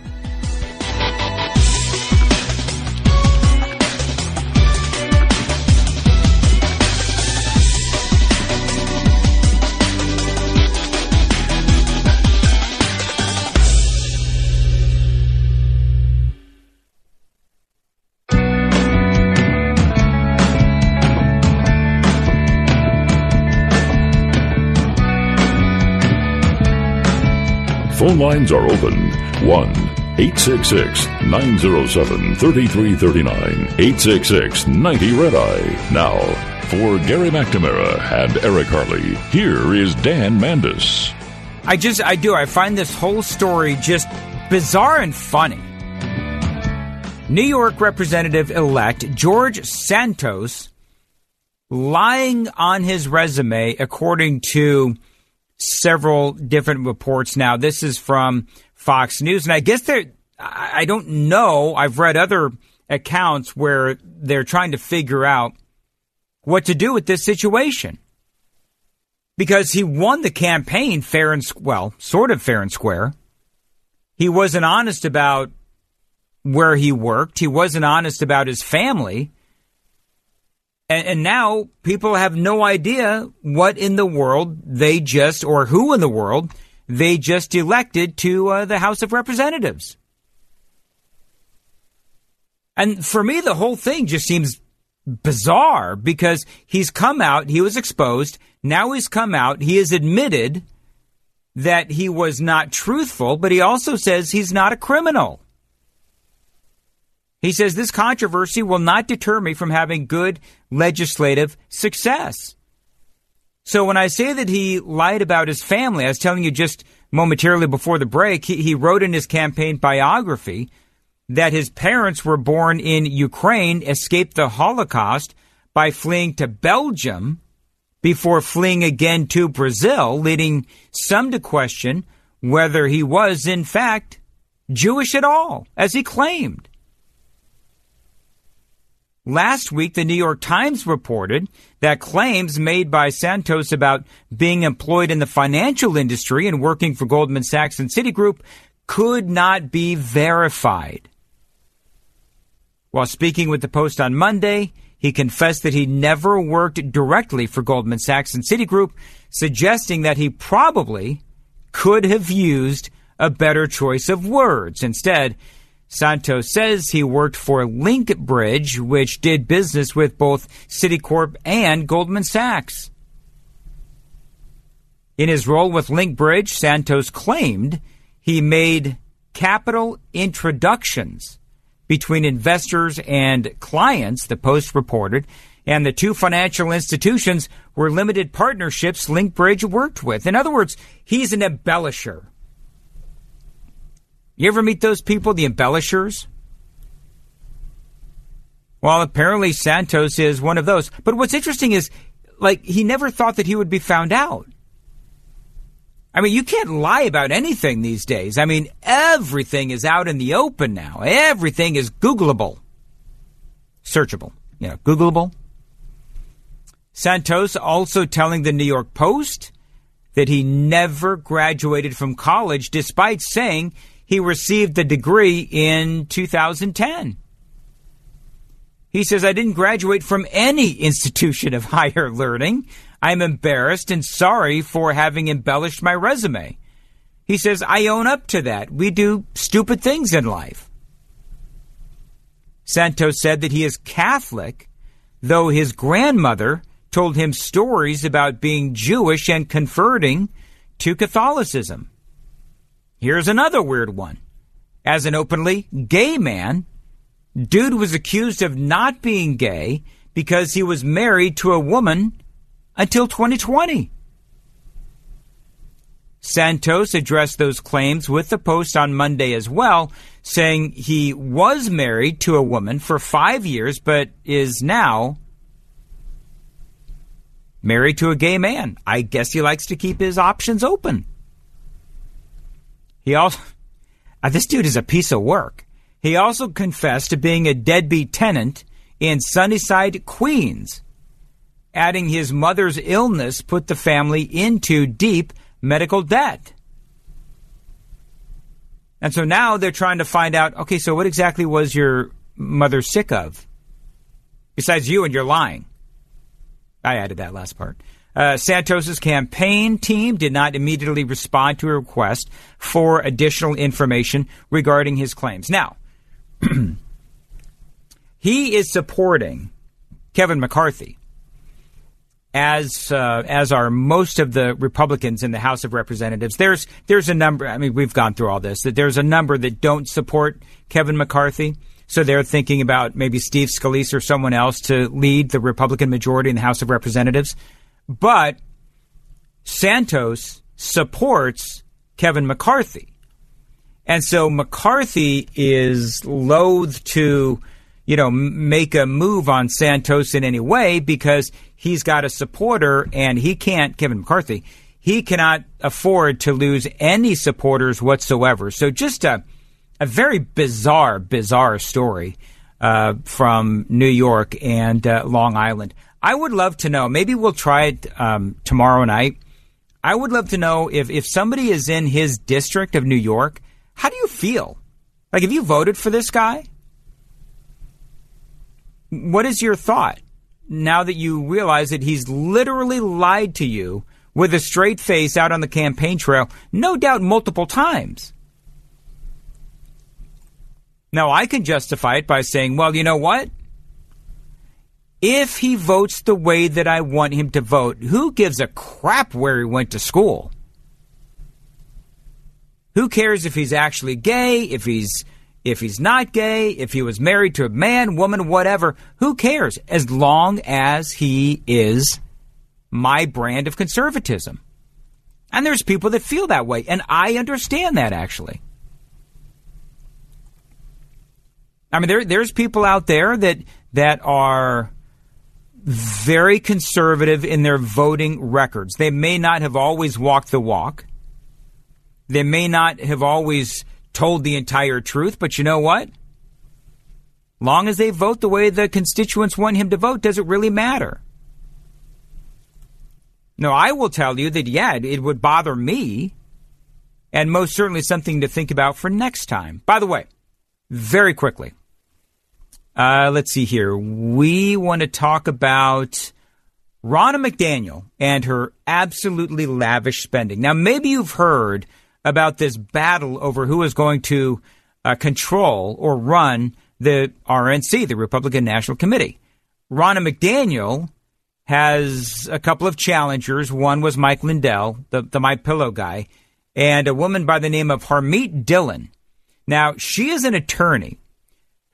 Phone lines are open. 1 866 907 3339. 866 90 Red Eye. Now, for Gary McNamara and Eric Harley, here is Dan Mandis. I just, I do. I find this whole story just bizarre and funny. New York Representative elect George Santos lying on his resume, according to several different reports now. This is from Fox News, and I guess they're, I don't know. I've read other accounts where they're trying to figure out what to do with this situation. Because he won the campaign fair and, well, sort of fair and square. He wasn't honest about where he worked. He wasn't honest about his family. And, and, now people have no idea what in the world they just, or who in the world they just elected to uh, the House of Representatives. And for me, the whole thing just seems bizarre because he's come out, he was exposed, now he's come out, he has admitted that he was not truthful, but he also says he's not a criminal. He says this controversy will not deter me from having good legislative success. So when I say that he lied about his family, I was telling you just momentarily before the break, he, he wrote in his campaign biography that his parents were born in Ukraine, escaped the Holocaust by fleeing to Belgium before fleeing again to Brazil, leading some to question whether he was, in fact, Jewish at all, as he claimed. Last week, the New York Times reported that claims made by Santos about being employed in the financial industry and working for Goldman Sachs and Citigroup could not be verified. While speaking with the Post on Monday, he confessed that he never worked directly for Goldman Sachs and Citigroup, suggesting that he probably could have used a better choice of words. Instead, Santos says he worked for Linkbridge, which did business with both Citicorp and Goldman Sachs. In his role with Linkbridge, Santos claimed he made capital introductions between investors and clients, the Post reported, and the two financial institutions were limited partnerships Linkbridge worked with. In other words, he's an embellisher. You ever meet those people, the embellishers? Well, apparently Santos is one of those. But what's interesting is, like, he never thought that he would be found out. I mean, you can't lie about anything these days. I mean, everything is out in the open now. Everything is Googleable, searchable. You know, Googleable. Santos also telling the New York Post that he never graduated from college despite saying he received the degree in 2010. He says, I didn't graduate from any institution of higher learning. I'm embarrassed and sorry for having embellished my resume. He says, I own up to that. We do stupid things in life. Santos said that he is Catholic, though his grandmother told him stories about being Jewish and converting to Catholicism. Here's another weird one. As an openly gay man, dude was accused of not being gay because he was married to a woman until 2020. Santos addressed those claims with the Post on Monday as well, saying he was married to a woman for five years, but is now married to a gay man. I guess he likes to keep his options open. He also, uh, this dude is a piece of work. He also confessed to being a deadbeat tenant in Sunnyside, Queens adding his mother's illness put the family into deep medical debt. And so now they're trying to find out okay, so what exactly was your mother sick of? Besides you and your lying. I added that last part. Uh, Santos's campaign team did not immediately respond to a request for additional information regarding his claims. Now, he is supporting Kevin McCarthy as uh, as are most of the Republicans in the House of Representatives. There's there's a number. I mean, we've gone through all this. That there's a number that don't support Kevin McCarthy. So they're thinking about maybe Steve Scalise or someone else to lead the Republican majority in the House of Representatives. But Santos supports Kevin McCarthy. And so McCarthy is loath to you know, make a move on Santos in any way because he's got a supporter and he can't, Kevin McCarthy, he cannot afford to lose any supporters whatsoever. So just a, a very bizarre, bizarre story uh, from New York and uh, Long Island. I would love to know, maybe we'll try it um, tomorrow night. I would love to know if, if somebody is in his district of New York, how do you feel? Like, have you voted for this guy? What is your thought now that you realize that he's literally lied to you with a straight face out on the campaign trail, no doubt multiple times? Now, I can justify it by saying, well, you know what? If he votes the way that I want him to vote, who gives a crap where he went to school? Who cares if he's actually gay, if he's if he's not gay, if he was married to a man, woman, whatever, who cares? As long as he is my brand of conservatism. And there's people that feel that way, and I understand that actually. I mean, there, there's people out there that that are very conservative in their voting records. They may not have always walked the walk. They may not have always told the entire truth, but you know what? Long as they vote the way the constituents want him to vote, does it really matter? No, I will tell you that, yeah, it would bother me, and most certainly something to think about for next time. By the way, very quickly, uh, let's see here. We want to talk about Ronna McDaniel and her absolutely lavish spending. Now, maybe you've heard about this battle over who is going to uh, control or run the RNC, the Republican National Committee. Ronna McDaniel has a couple of challengers. One was Mike Lindell, the, the My Pillow guy, and a woman by the name of Harmeet Dillon. Now, she is an attorney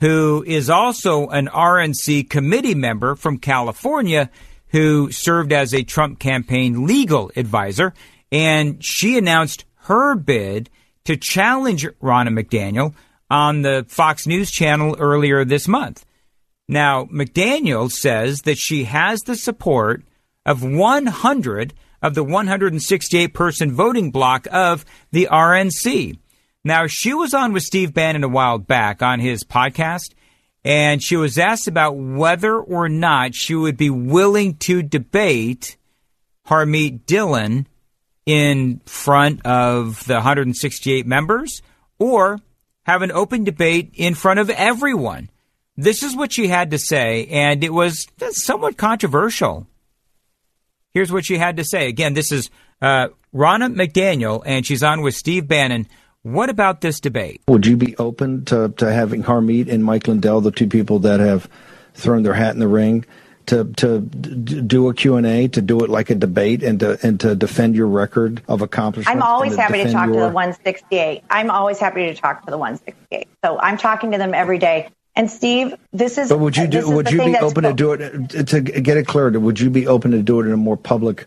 who is also an RNC committee member from California who served as a Trump campaign legal advisor. And she announced her bid to challenge Ronna McDaniel on the Fox News channel earlier this month. Now, McDaniel says that she has the support of 100 of the 168 person voting bloc of the RNC. Now, she was on with Steve Bannon a while back on his podcast, and she was asked about whether or not she would be willing to debate Harmeet Dillon in front of the 168 members or have an open debate in front of everyone. This is what she had to say, and it was somewhat controversial. Here's what she had to say. Again, this is uh, Ronna McDaniel, and she's on with Steve Bannon. What about this debate? Would you be open to, to having Harmeet and Mike Lindell, the two people that have thrown their hat in the ring, to to do a Q&A, to do it like a debate, and to and to defend your record of accomplishment? I'm always to happy to talk your... to the 168. I'm always happy to talk to the 168. So I'm talking to them every day. And Steve, this is. But would you do? Would you be open to do it to get it clear? Would you be open to do it in a more public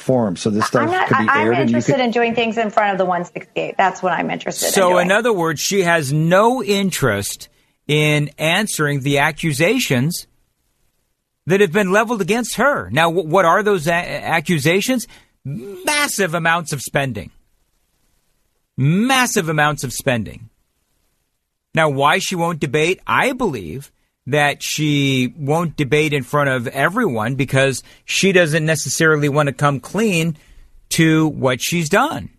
forum so this stuff not, could be aired? I'm interested could... in doing things in front of the 168. That's what I'm interested so in. So, in other words, she has no interest in answering the accusations that have been leveled against her. Now, what are those a- accusations? Massive amounts of spending. Massive amounts of spending. Now, why she won't debate, I believe that she won't debate in front of everyone because she doesn't necessarily want to come clean to what she's done.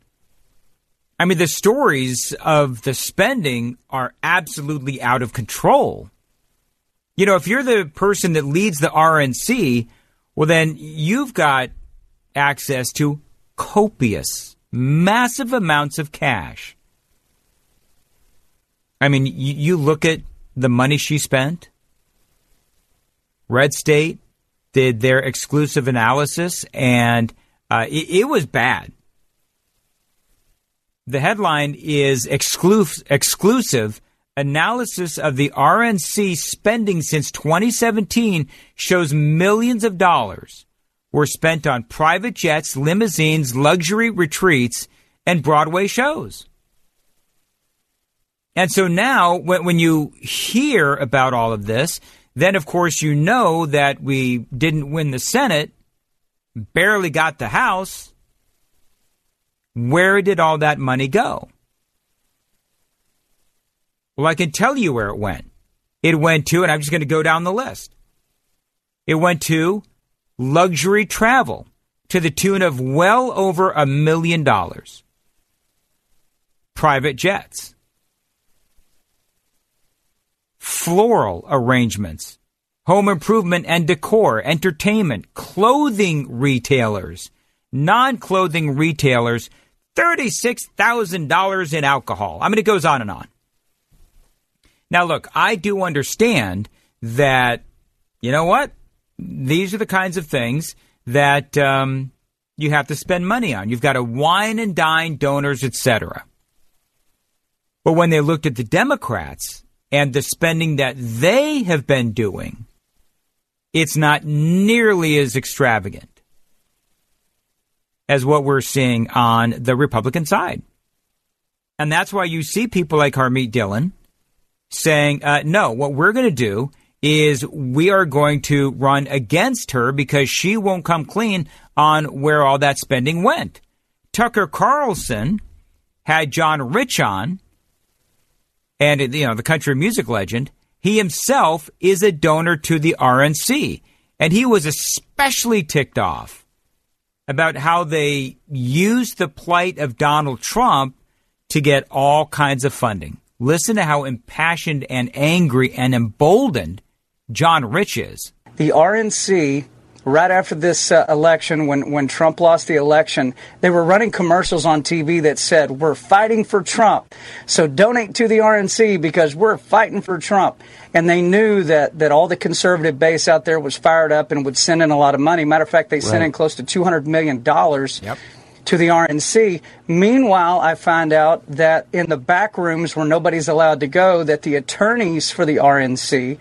I mean, the stories of the spending are absolutely out of control. You know, if you're the person that leads the RNC, well, then you've got access to copious, massive amounts of cash. I mean, you, look at the money she spent. Red State did their exclusive analysis, and uh, it, it, was bad. The headline is exclu- exclusive analysis of the RNC spending since 2017 shows millions of dollars were spent on private jets, limousines, luxury retreats, and Broadway shows. And so now, when, when you hear about all of this, then of course you know that we didn't win the Senate, barely got the House. Where did all that money go? Well, I can tell you where it went. It went to, and I'm just going to go down the list. It went to luxury travel to the tune of well over a million dollars. Private jets floral arrangements, home improvement and decor, entertainment, clothing retailers, non clothing retailers, $36,000 in alcohol. I mean, it goes on and on. Now, look, I do understand that, you know what? These are the kinds of things that um, you have to spend money on. You've got to wine and dine donors, etc. But when they looked at the Democrats and the spending that they have been doing, it's not nearly as extravagant as what we're seeing on the Republican side. And that's why you see people like Harmeet Dillon saying, uh, no, what we're going to do is we are going to run against her because she won't come clean on where all that spending went. Tucker Carlson had John Rich on and you know the country music legend, he himself is a donor to the RNC, and he was especially ticked off about how they used the plight of Donald Trump to get all kinds of funding. Listen to how impassioned and angry and emboldened John Rich is. The RNC right after this uh, election, when, when Trump lost the election, they were running commercials on TV that said, We're fighting for Trump. So donate to the RNC because we're fighting for Trump. And they knew that, that all the conservative base out there was fired up and would send in a lot of money. Matter of fact, they right. sent in close to $200 million. Yep. To the RNC. Meanwhile, I find out that in the back rooms where nobody's allowed to go, that the attorneys for the RNC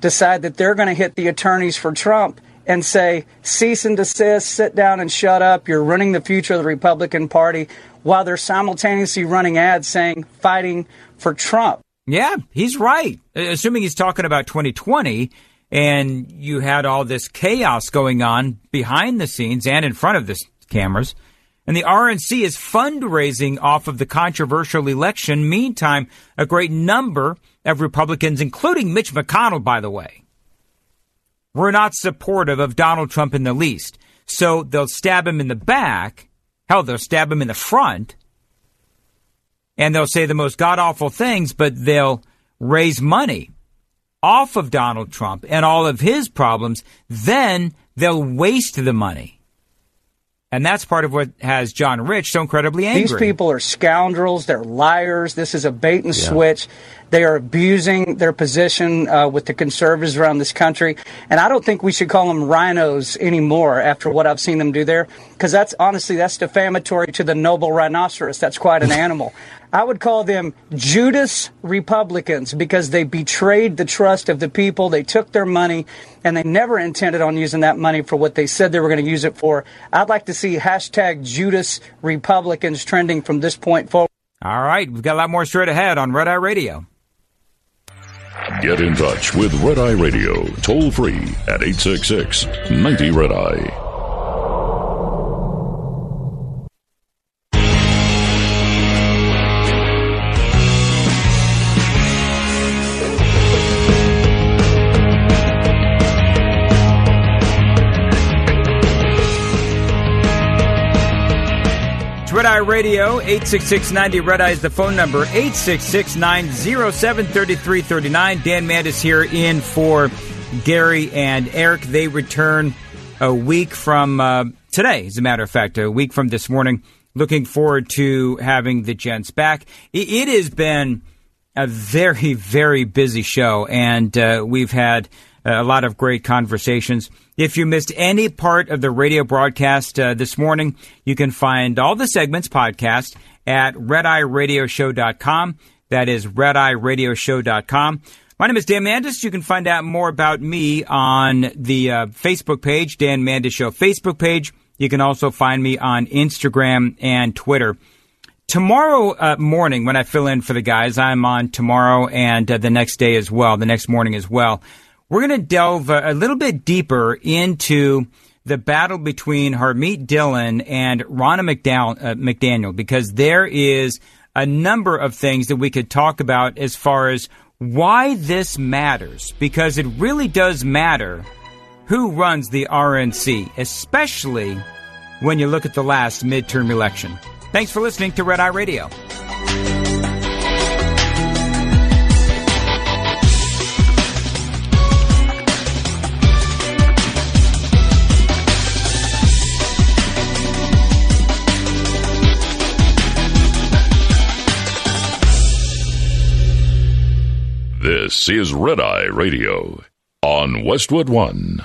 decide that they're going to hit the attorneys for Trump and say, cease and desist, sit down and shut up, you're running the future of the Republican Party, while they're simultaneously running ads saying, fighting for Trump. Yeah, he's right. Uh, assuming he's talking about 2020, and you had all this chaos going on behind the scenes and in front of the cameras. And the RNC is fundraising off of the controversial election. Meantime, a great number of Republicans, including Mitch McConnell, by the way, were not supportive of Donald Trump in the least. So they'll stab him in the back. Hell, they'll stab him in the front. And they'll say the most god awful things, but they'll raise money off of Donald Trump and all of his problems. Then they'll waste the money. And that's part of what has John Rich so incredibly angry. These people are scoundrels. They're liars. This is a bait and yeah. switch. They are abusing their position uh, with the conservatives around this country. And I don't think we should call them rhinos anymore after what I've seen them do there. Because that's honestly, that's defamatory to the noble rhinoceros. That's quite an animal. I would call them Judas Republicans because they betrayed the trust of the people. They took their money and they never intended on using that money for what they said they were going to use it for. I'd like to see hashtag Judas Republicans trending from this point forward. All right. We've got a lot more straight ahead on Red Eye Radio. Get in touch with Red Eye Radio toll free at 866 90 Red Eye. Red Eye Radio, 86690 Red Eye is the phone number, 866 907 3339. Dan Mandis here in for Gary and Eric. They return a week from uh, today, as a matter of fact, a week from this morning. Looking forward to having the gents back. it, it has been a very, very busy show, and uh, we've had a lot of great conversations. If you missed any part of the radio broadcast uh, this morning, you can find all the segments podcast at redeyeradioshow.com. That is redeyeradioshow.com. My name is Dan Mandis. You can find out more about me on the uh, Facebook page, Dan Mandis Show Facebook page. You can also find me on Instagram and Twitter. Tomorrow uh, morning, when I fill in for the guys, I'm on tomorrow and uh, the next day as well, the next morning as well. We're going to delve a, little bit deeper into the battle between Harmeet Dillon and Ronna McDowell, uh, McDaniel because there is a number of things that we could talk about as far as why this matters because it really does matter who runs the RNC, especially when you look at the last midterm election. Thanks for listening to Red Eye Radio. This is Red Eye Radio on Westwood One.